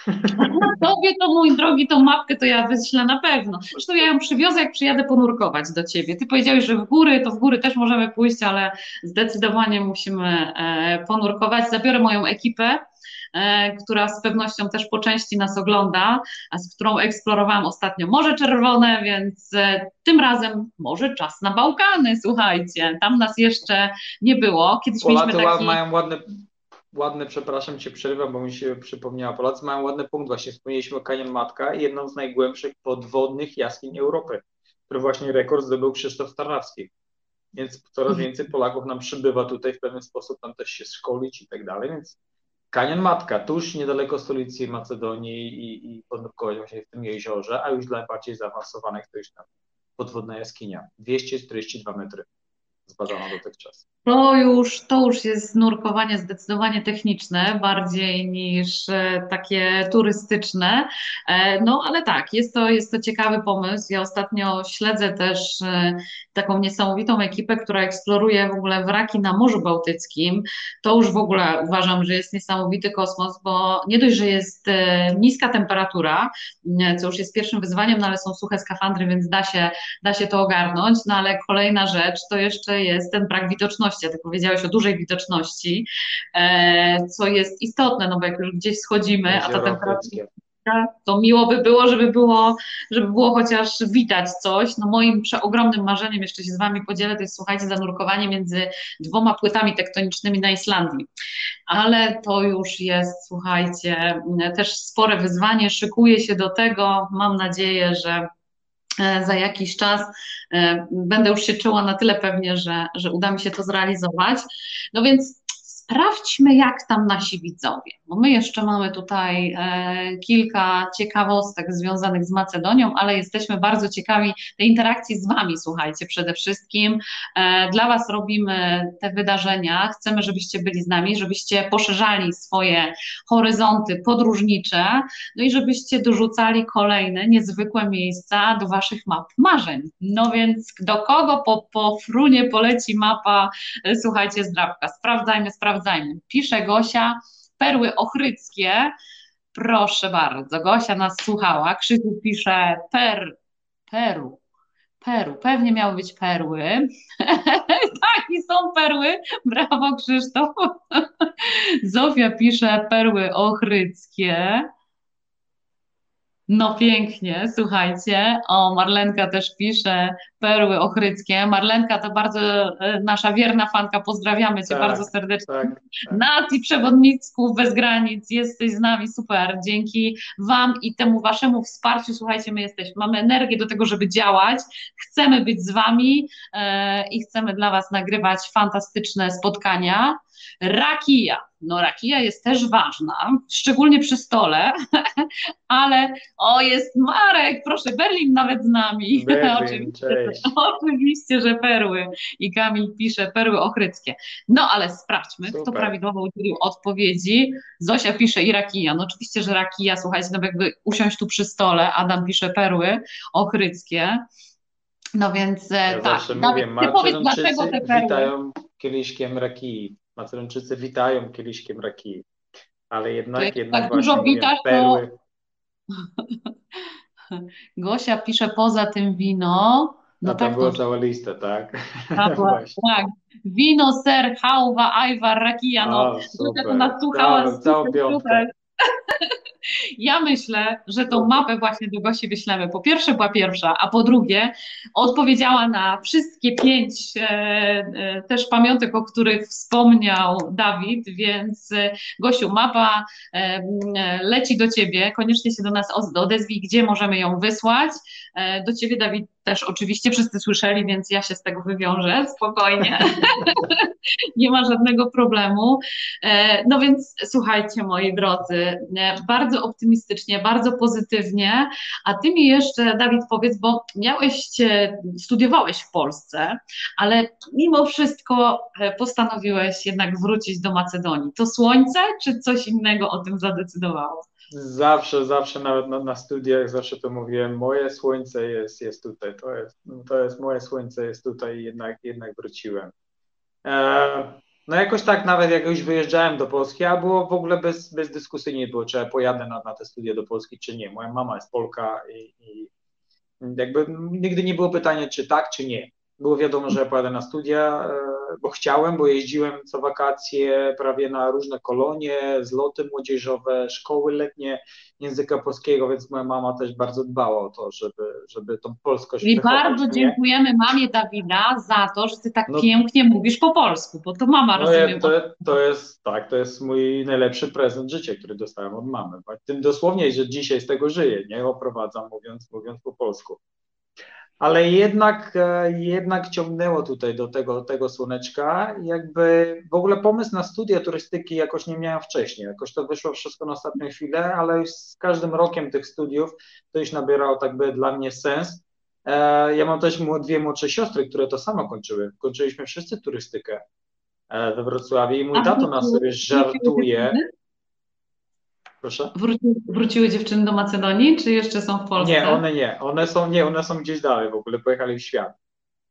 A: Tobie to, mój drogi, tą mapkę to ja wyślę na pewno. Zresztą ja ją przywiozę, jak przyjadę ponurkować do Ciebie. Ty powiedziałeś, że w góry, to w góry też możemy pójść, ale zdecydowanie musimy e, ponurkować. Zabiorę moją ekipę która z pewnością też po części nas ogląda, a z którą eksplorowałam ostatnio Morze Czerwone, więc e, tym razem może czas na Bałkany, słuchajcie, tam nas jeszcze nie było.
B: Kiedyś Polacy mieliśmy taki... mają ładne ładny, przepraszam Cię, przerywam, bo mi się przypomniała, Polacy mają ładny punkt, właśnie wspomnieliśmy o Kanion Matka, jedną z najgłębszych podwodnych jaskiń Europy, który właśnie rekord zdobył Krzysztof Tarnawski. Więc coraz mhm. więcej Polaków nam przybywa tutaj w pewien sposób, tam też się szkolić i tak dalej, więc Kanion Matka, tuż niedaleko stolicy Macedonii i, i właśnie w tym jeziorze, a już dla bardziej zaawansowanych to już tam podwodna jaskinia, 242 metry. zbadana dotychczas?
A: To już, to już jest nurkowanie zdecydowanie techniczne, bardziej niż e, takie turystyczne. E, no ale tak, jest to, jest to ciekawy pomysł. Ja ostatnio śledzę też e, taką niesamowitą ekipę, która eksploruje w ogóle wraki na Morzu Bałtyckim. To już w ogóle uważam, że jest niesamowity kosmos, bo nie dość, że jest niska temperatura, co już jest pierwszym wyzwaniem, no ale są suche skafandry, więc da się, da się to ogarnąć. No ale kolejna rzecz to jeszcze jest ten brak widoczności widoczności, a ty powiedziałeś o dużej widoczności, e, co jest istotne, no bo jak już gdzieś schodzimy, a ta temperatura to miło by było, żeby było, żeby było chociaż widać coś. No moim przeogromnym marzeniem, jeszcze się z Wami podzielę, to jest słuchajcie, zanurkowanie między dwoma płytami tektonicznymi na Islandii. Ale to już jest, słuchajcie, też spore wyzwanie. Szykuję się do tego. Mam nadzieję, że za jakiś czas e, będę już się czuła na tyle pewnie, że, że uda mi się to zrealizować. No więc sprawdźmy, jak tam nasi widzowie, bo my jeszcze mamy tutaj e, kilka ciekawostek związanych z Macedonią, ale jesteśmy bardzo ciekawi tej interakcji z Wami, słuchajcie, przede wszystkim. E, dla Was robimy te wydarzenia, chcemy, żebyście byli z nami, żebyście poszerzali swoje horyzonty podróżnicze, no i żebyście dorzucali kolejne niezwykłe miejsca do Waszych map marzeń. No więc do kogo po, po frunie poleci mapa, e, słuchajcie? Sprawdzajmy, sprawdzajmy sprawdzajmy. Pisze Gosia, perły ochryckie. Proszę bardzo, Gosia nas słuchała. Krzyku pisze per, Peru. Peru, pewnie miały być perły. tak, i są perły. Brawo, Krzysztof. Zofia pisze perły ochryckie. No pięknie, słuchajcie. O, Marlenka też pisze perły ochryckie. Marlenka to bardzo e, nasza wierna fanka, pozdrawiamy Cię tak, bardzo serdecznie. Tak, tak. Przewodnicków Bez Granic, jesteś z nami, super. Dzięki Wam i temu Waszemu wsparciu, słuchajcie, my jesteśmy, mamy energię do tego, żeby działać, chcemy być z Wami e, i chcemy dla Was nagrywać fantastyczne spotkania. Rakija. No rakija jest też ważna, szczególnie przy stole, ale o jest Marek, proszę, Berlin nawet z nami.
B: Berlin, oczywiście,
A: oczywiście, że perły. I Kamil pisze perły ochryckie. No ale sprawdźmy, Super. kto prawidłowo udzielił odpowiedzi. Zosia pisze i rakija. No oczywiście, że rakija, słuchajcie, no jakby usiąść tu przy stole, Adam pisze perły ochryckie. No więc
B: ja
A: tak.
B: Zawsze mówię, powiedz, dlaczego te perły. witają kieliszkiem rakii. Macedończycy witają kieliszkiem rakii, ale jednak, jednak
A: tak dużo witasz, perły. To... Gosia pisze poza tym wino.
B: No, no tak, była to... cała lista, tak?
A: Tak, tak. Wino, ser, hałwa, ajwar, rakija, no. O, super. To nasłuchała.
B: Całą piątkę.
A: Ja myślę, że tą mapę właśnie do Gosi wyślemy. Po pierwsze była pierwsza, a po drugie odpowiedziała na wszystkie pięć e, e, też pamiątek, o których wspomniał Dawid, więc e, Gosiu, mapa e, leci do Ciebie. Koniecznie się do nas odezwij, gdzie możemy ją wysłać. E, do Ciebie, Dawid, też oczywiście wszyscy słyszeli, więc ja się z tego wywiążę spokojnie. Nie ma żadnego problemu. E, no więc słuchajcie, moi drodzy, bardzo optymistycznie, bardzo pozytywnie. A ty mi jeszcze, Dawid, powiedz, bo miałeś, studiowałeś w Polsce, ale mimo wszystko e, postanowiłeś jednak wrócić do Macedonii. To słońce, czy coś innego o tym zadecydowało?
B: Zawsze, zawsze nawet na, na, studiach zawsze to mówiłem, moje słońce jest, jest tutaj, to jest, to jest moje słońce jest tutaj jednak, jednak wróciłem. E, no jakoś tak nawet jak już wyjeżdżałem do Polski, a było w ogóle bez, bezdyskusyjnie było, czy ja pojadę na, na te studia do Polski, czy nie. Moja mama jest Polka i, i jakby nigdy nie było pytania, czy tak, czy nie. Było wiadomo, że ja pojadę na studia, e, bo chciałem, bo jeździłem co wakacje prawie na różne kolonie, zloty młodzieżowe, szkoły letnie języka polskiego, więc moja mama też bardzo dbała o to, żeby, żeby tą polskość
A: I bardzo nie? dziękujemy mamie Dawida za to, że ty tak no, pięknie mówisz po polsku, bo to mama no rozumie.
B: To, to jest tak, to jest mój najlepszy prezent życia, który dostałem od mamy. Tym dosłownie, że dzisiaj z tego żyję, nie oprowadzam mówiąc, mówiąc po polsku ale jednak, e, jednak ciągnęło tutaj do tego, tego słoneczka. Jakby w ogóle pomysł na studia turystyki jakoś nie miałem wcześniej. Jakoś to wyszło wszystko na ostatnią chwilę, ale już z każdym rokiem tych studiów to już nabierało tak by dla mnie sens. E, ja mam też dwie młodsze siostry, które to samo kończyły. Kończyliśmy wszyscy turystykę e, we Wrocławiu i mój tato nas sobie żartuje.
A: Proszę? Wróci, wróciły dziewczyny do Macedonii, czy jeszcze są w Polsce?
B: Nie, one nie. One są, nie, one są gdzieś dalej w ogóle, pojechali w świat.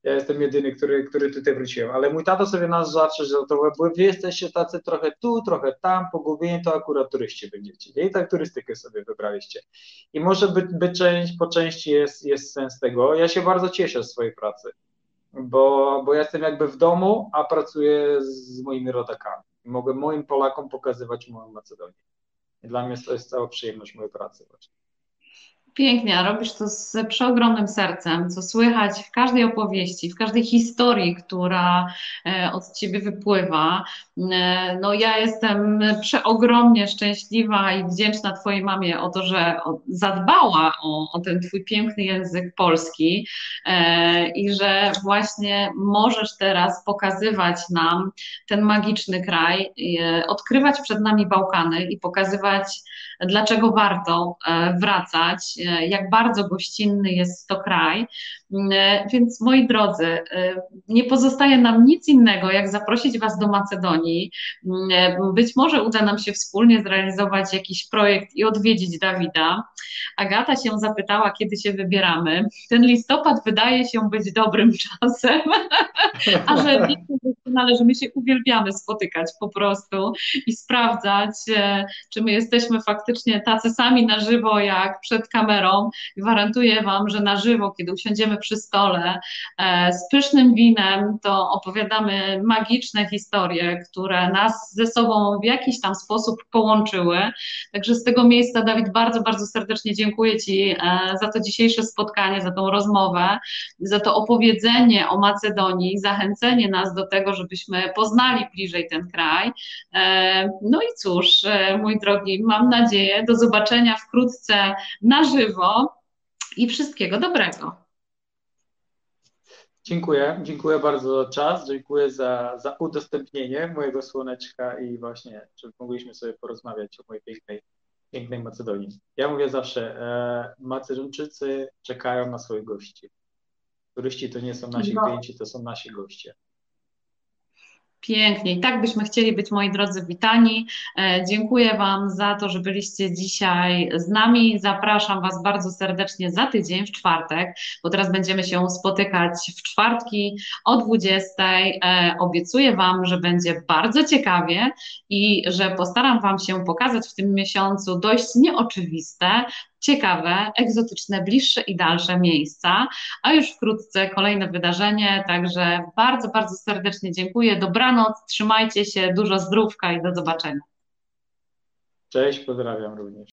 B: Ja jestem jedyny, który, który tutaj wróciłem. Ale mój tato sobie nas zawsze żartował, bo wy jesteście tacy trochę tu, trochę tam, pogubieni, to akurat turyści będziecie. I tak turystykę sobie wybraliście. I może być, by część, po części jest, jest sens tego. Ja się bardzo cieszę z swojej pracy, bo, bo ja jestem jakby w domu, a pracuję z moimi rodakami. Mogę moim Polakom pokazywać moją Macedonię. Dla mnie to jest cała przyjemność mojej pracy właśnie.
A: Pięknie, a robisz to z przeogromnym sercem, co słychać w każdej opowieści, w każdej historii, która e, od ciebie wypływa. E, no ja jestem przeogromnie szczęśliwa i wdzięczna twojej mamie o to, że zadbała o, o ten twój piękny język polski e, i że właśnie możesz teraz pokazywać nam ten magiczny kraj, odkrywać przed nami Bałkany i pokazywać, dlaczego warto wracać E, jak bardzo gościnny jest to kraj. E, więc moi drodzy, e, nie pozostaje nam nic innego, jak zaprosić Was do Macedonii. Być może uda nam się wspólnie zrealizować jakiś projekt i odwiedzić Dawida. Agata się zapytała, kiedy się wybieramy. Ten listopad wydaje się być dobrym czasem, a że doskonale, my się uwielbiamy spotykać po prostu i sprawdzać, czy my jesteśmy faktycznie tacy sami na żywo, jak przed kamerą kamerą. Gwarantuję Wam, że na żywo, kiedy usiądziemy przy stole e, z pysznym winem, to opowiadamy magiczne historie, które nas ze sobą w jakiś tam sposób połączyły. Także z tego miejsca, Dawid, bardzo, bardzo serdecznie dziękuję Ci e, za to dzisiejsze spotkanie, za tą rozmowę, za to opowiedzenie o Macedonii, zachęcenie nas do tego, żebyśmy poznali bliżej ten kraj. E, no i cóż, mój drogi, mam nadzieję, do zobaczenia wkrótce na żywo żywo i wszystkiego dobrego.
B: Dziękuję, dziękuję bardzo za czas, dziękuję za, za udostępnienie mojego słoneczka i właśnie, że mogliśmy sobie porozmawiać o mojej pięknej, pięknej Macedonii. Ja mówię zawsze, e, Macedończycy czekają na swoich gości. Turyści to nie są nasi no. klienci, to są nasi goście.
A: Pięknie. I tak byśmy chcieli być, moi drodzy, witani. E, dziękuję Wam za to, że byliście dzisiaj z nami. Zapraszam Was bardzo serdecznie za tydzień, w czwartek, bo teraz będziemy się spotykać w czwartki o 20. E, obiecuję Wam, że będzie bardzo ciekawie i że postaram Wam się pokazać w tym miesiącu dość nieoczywiste, ciekawe, egzotyczne, bliższe i dalsze miejsca, a już wkrótce kolejne wydarzenie, także bardzo, bardzo serdecznie dziękuję, dobranoc, trzymajcie się, dużo zdrówka i do zobaczenia.
B: Cześć, pozdrawiam również.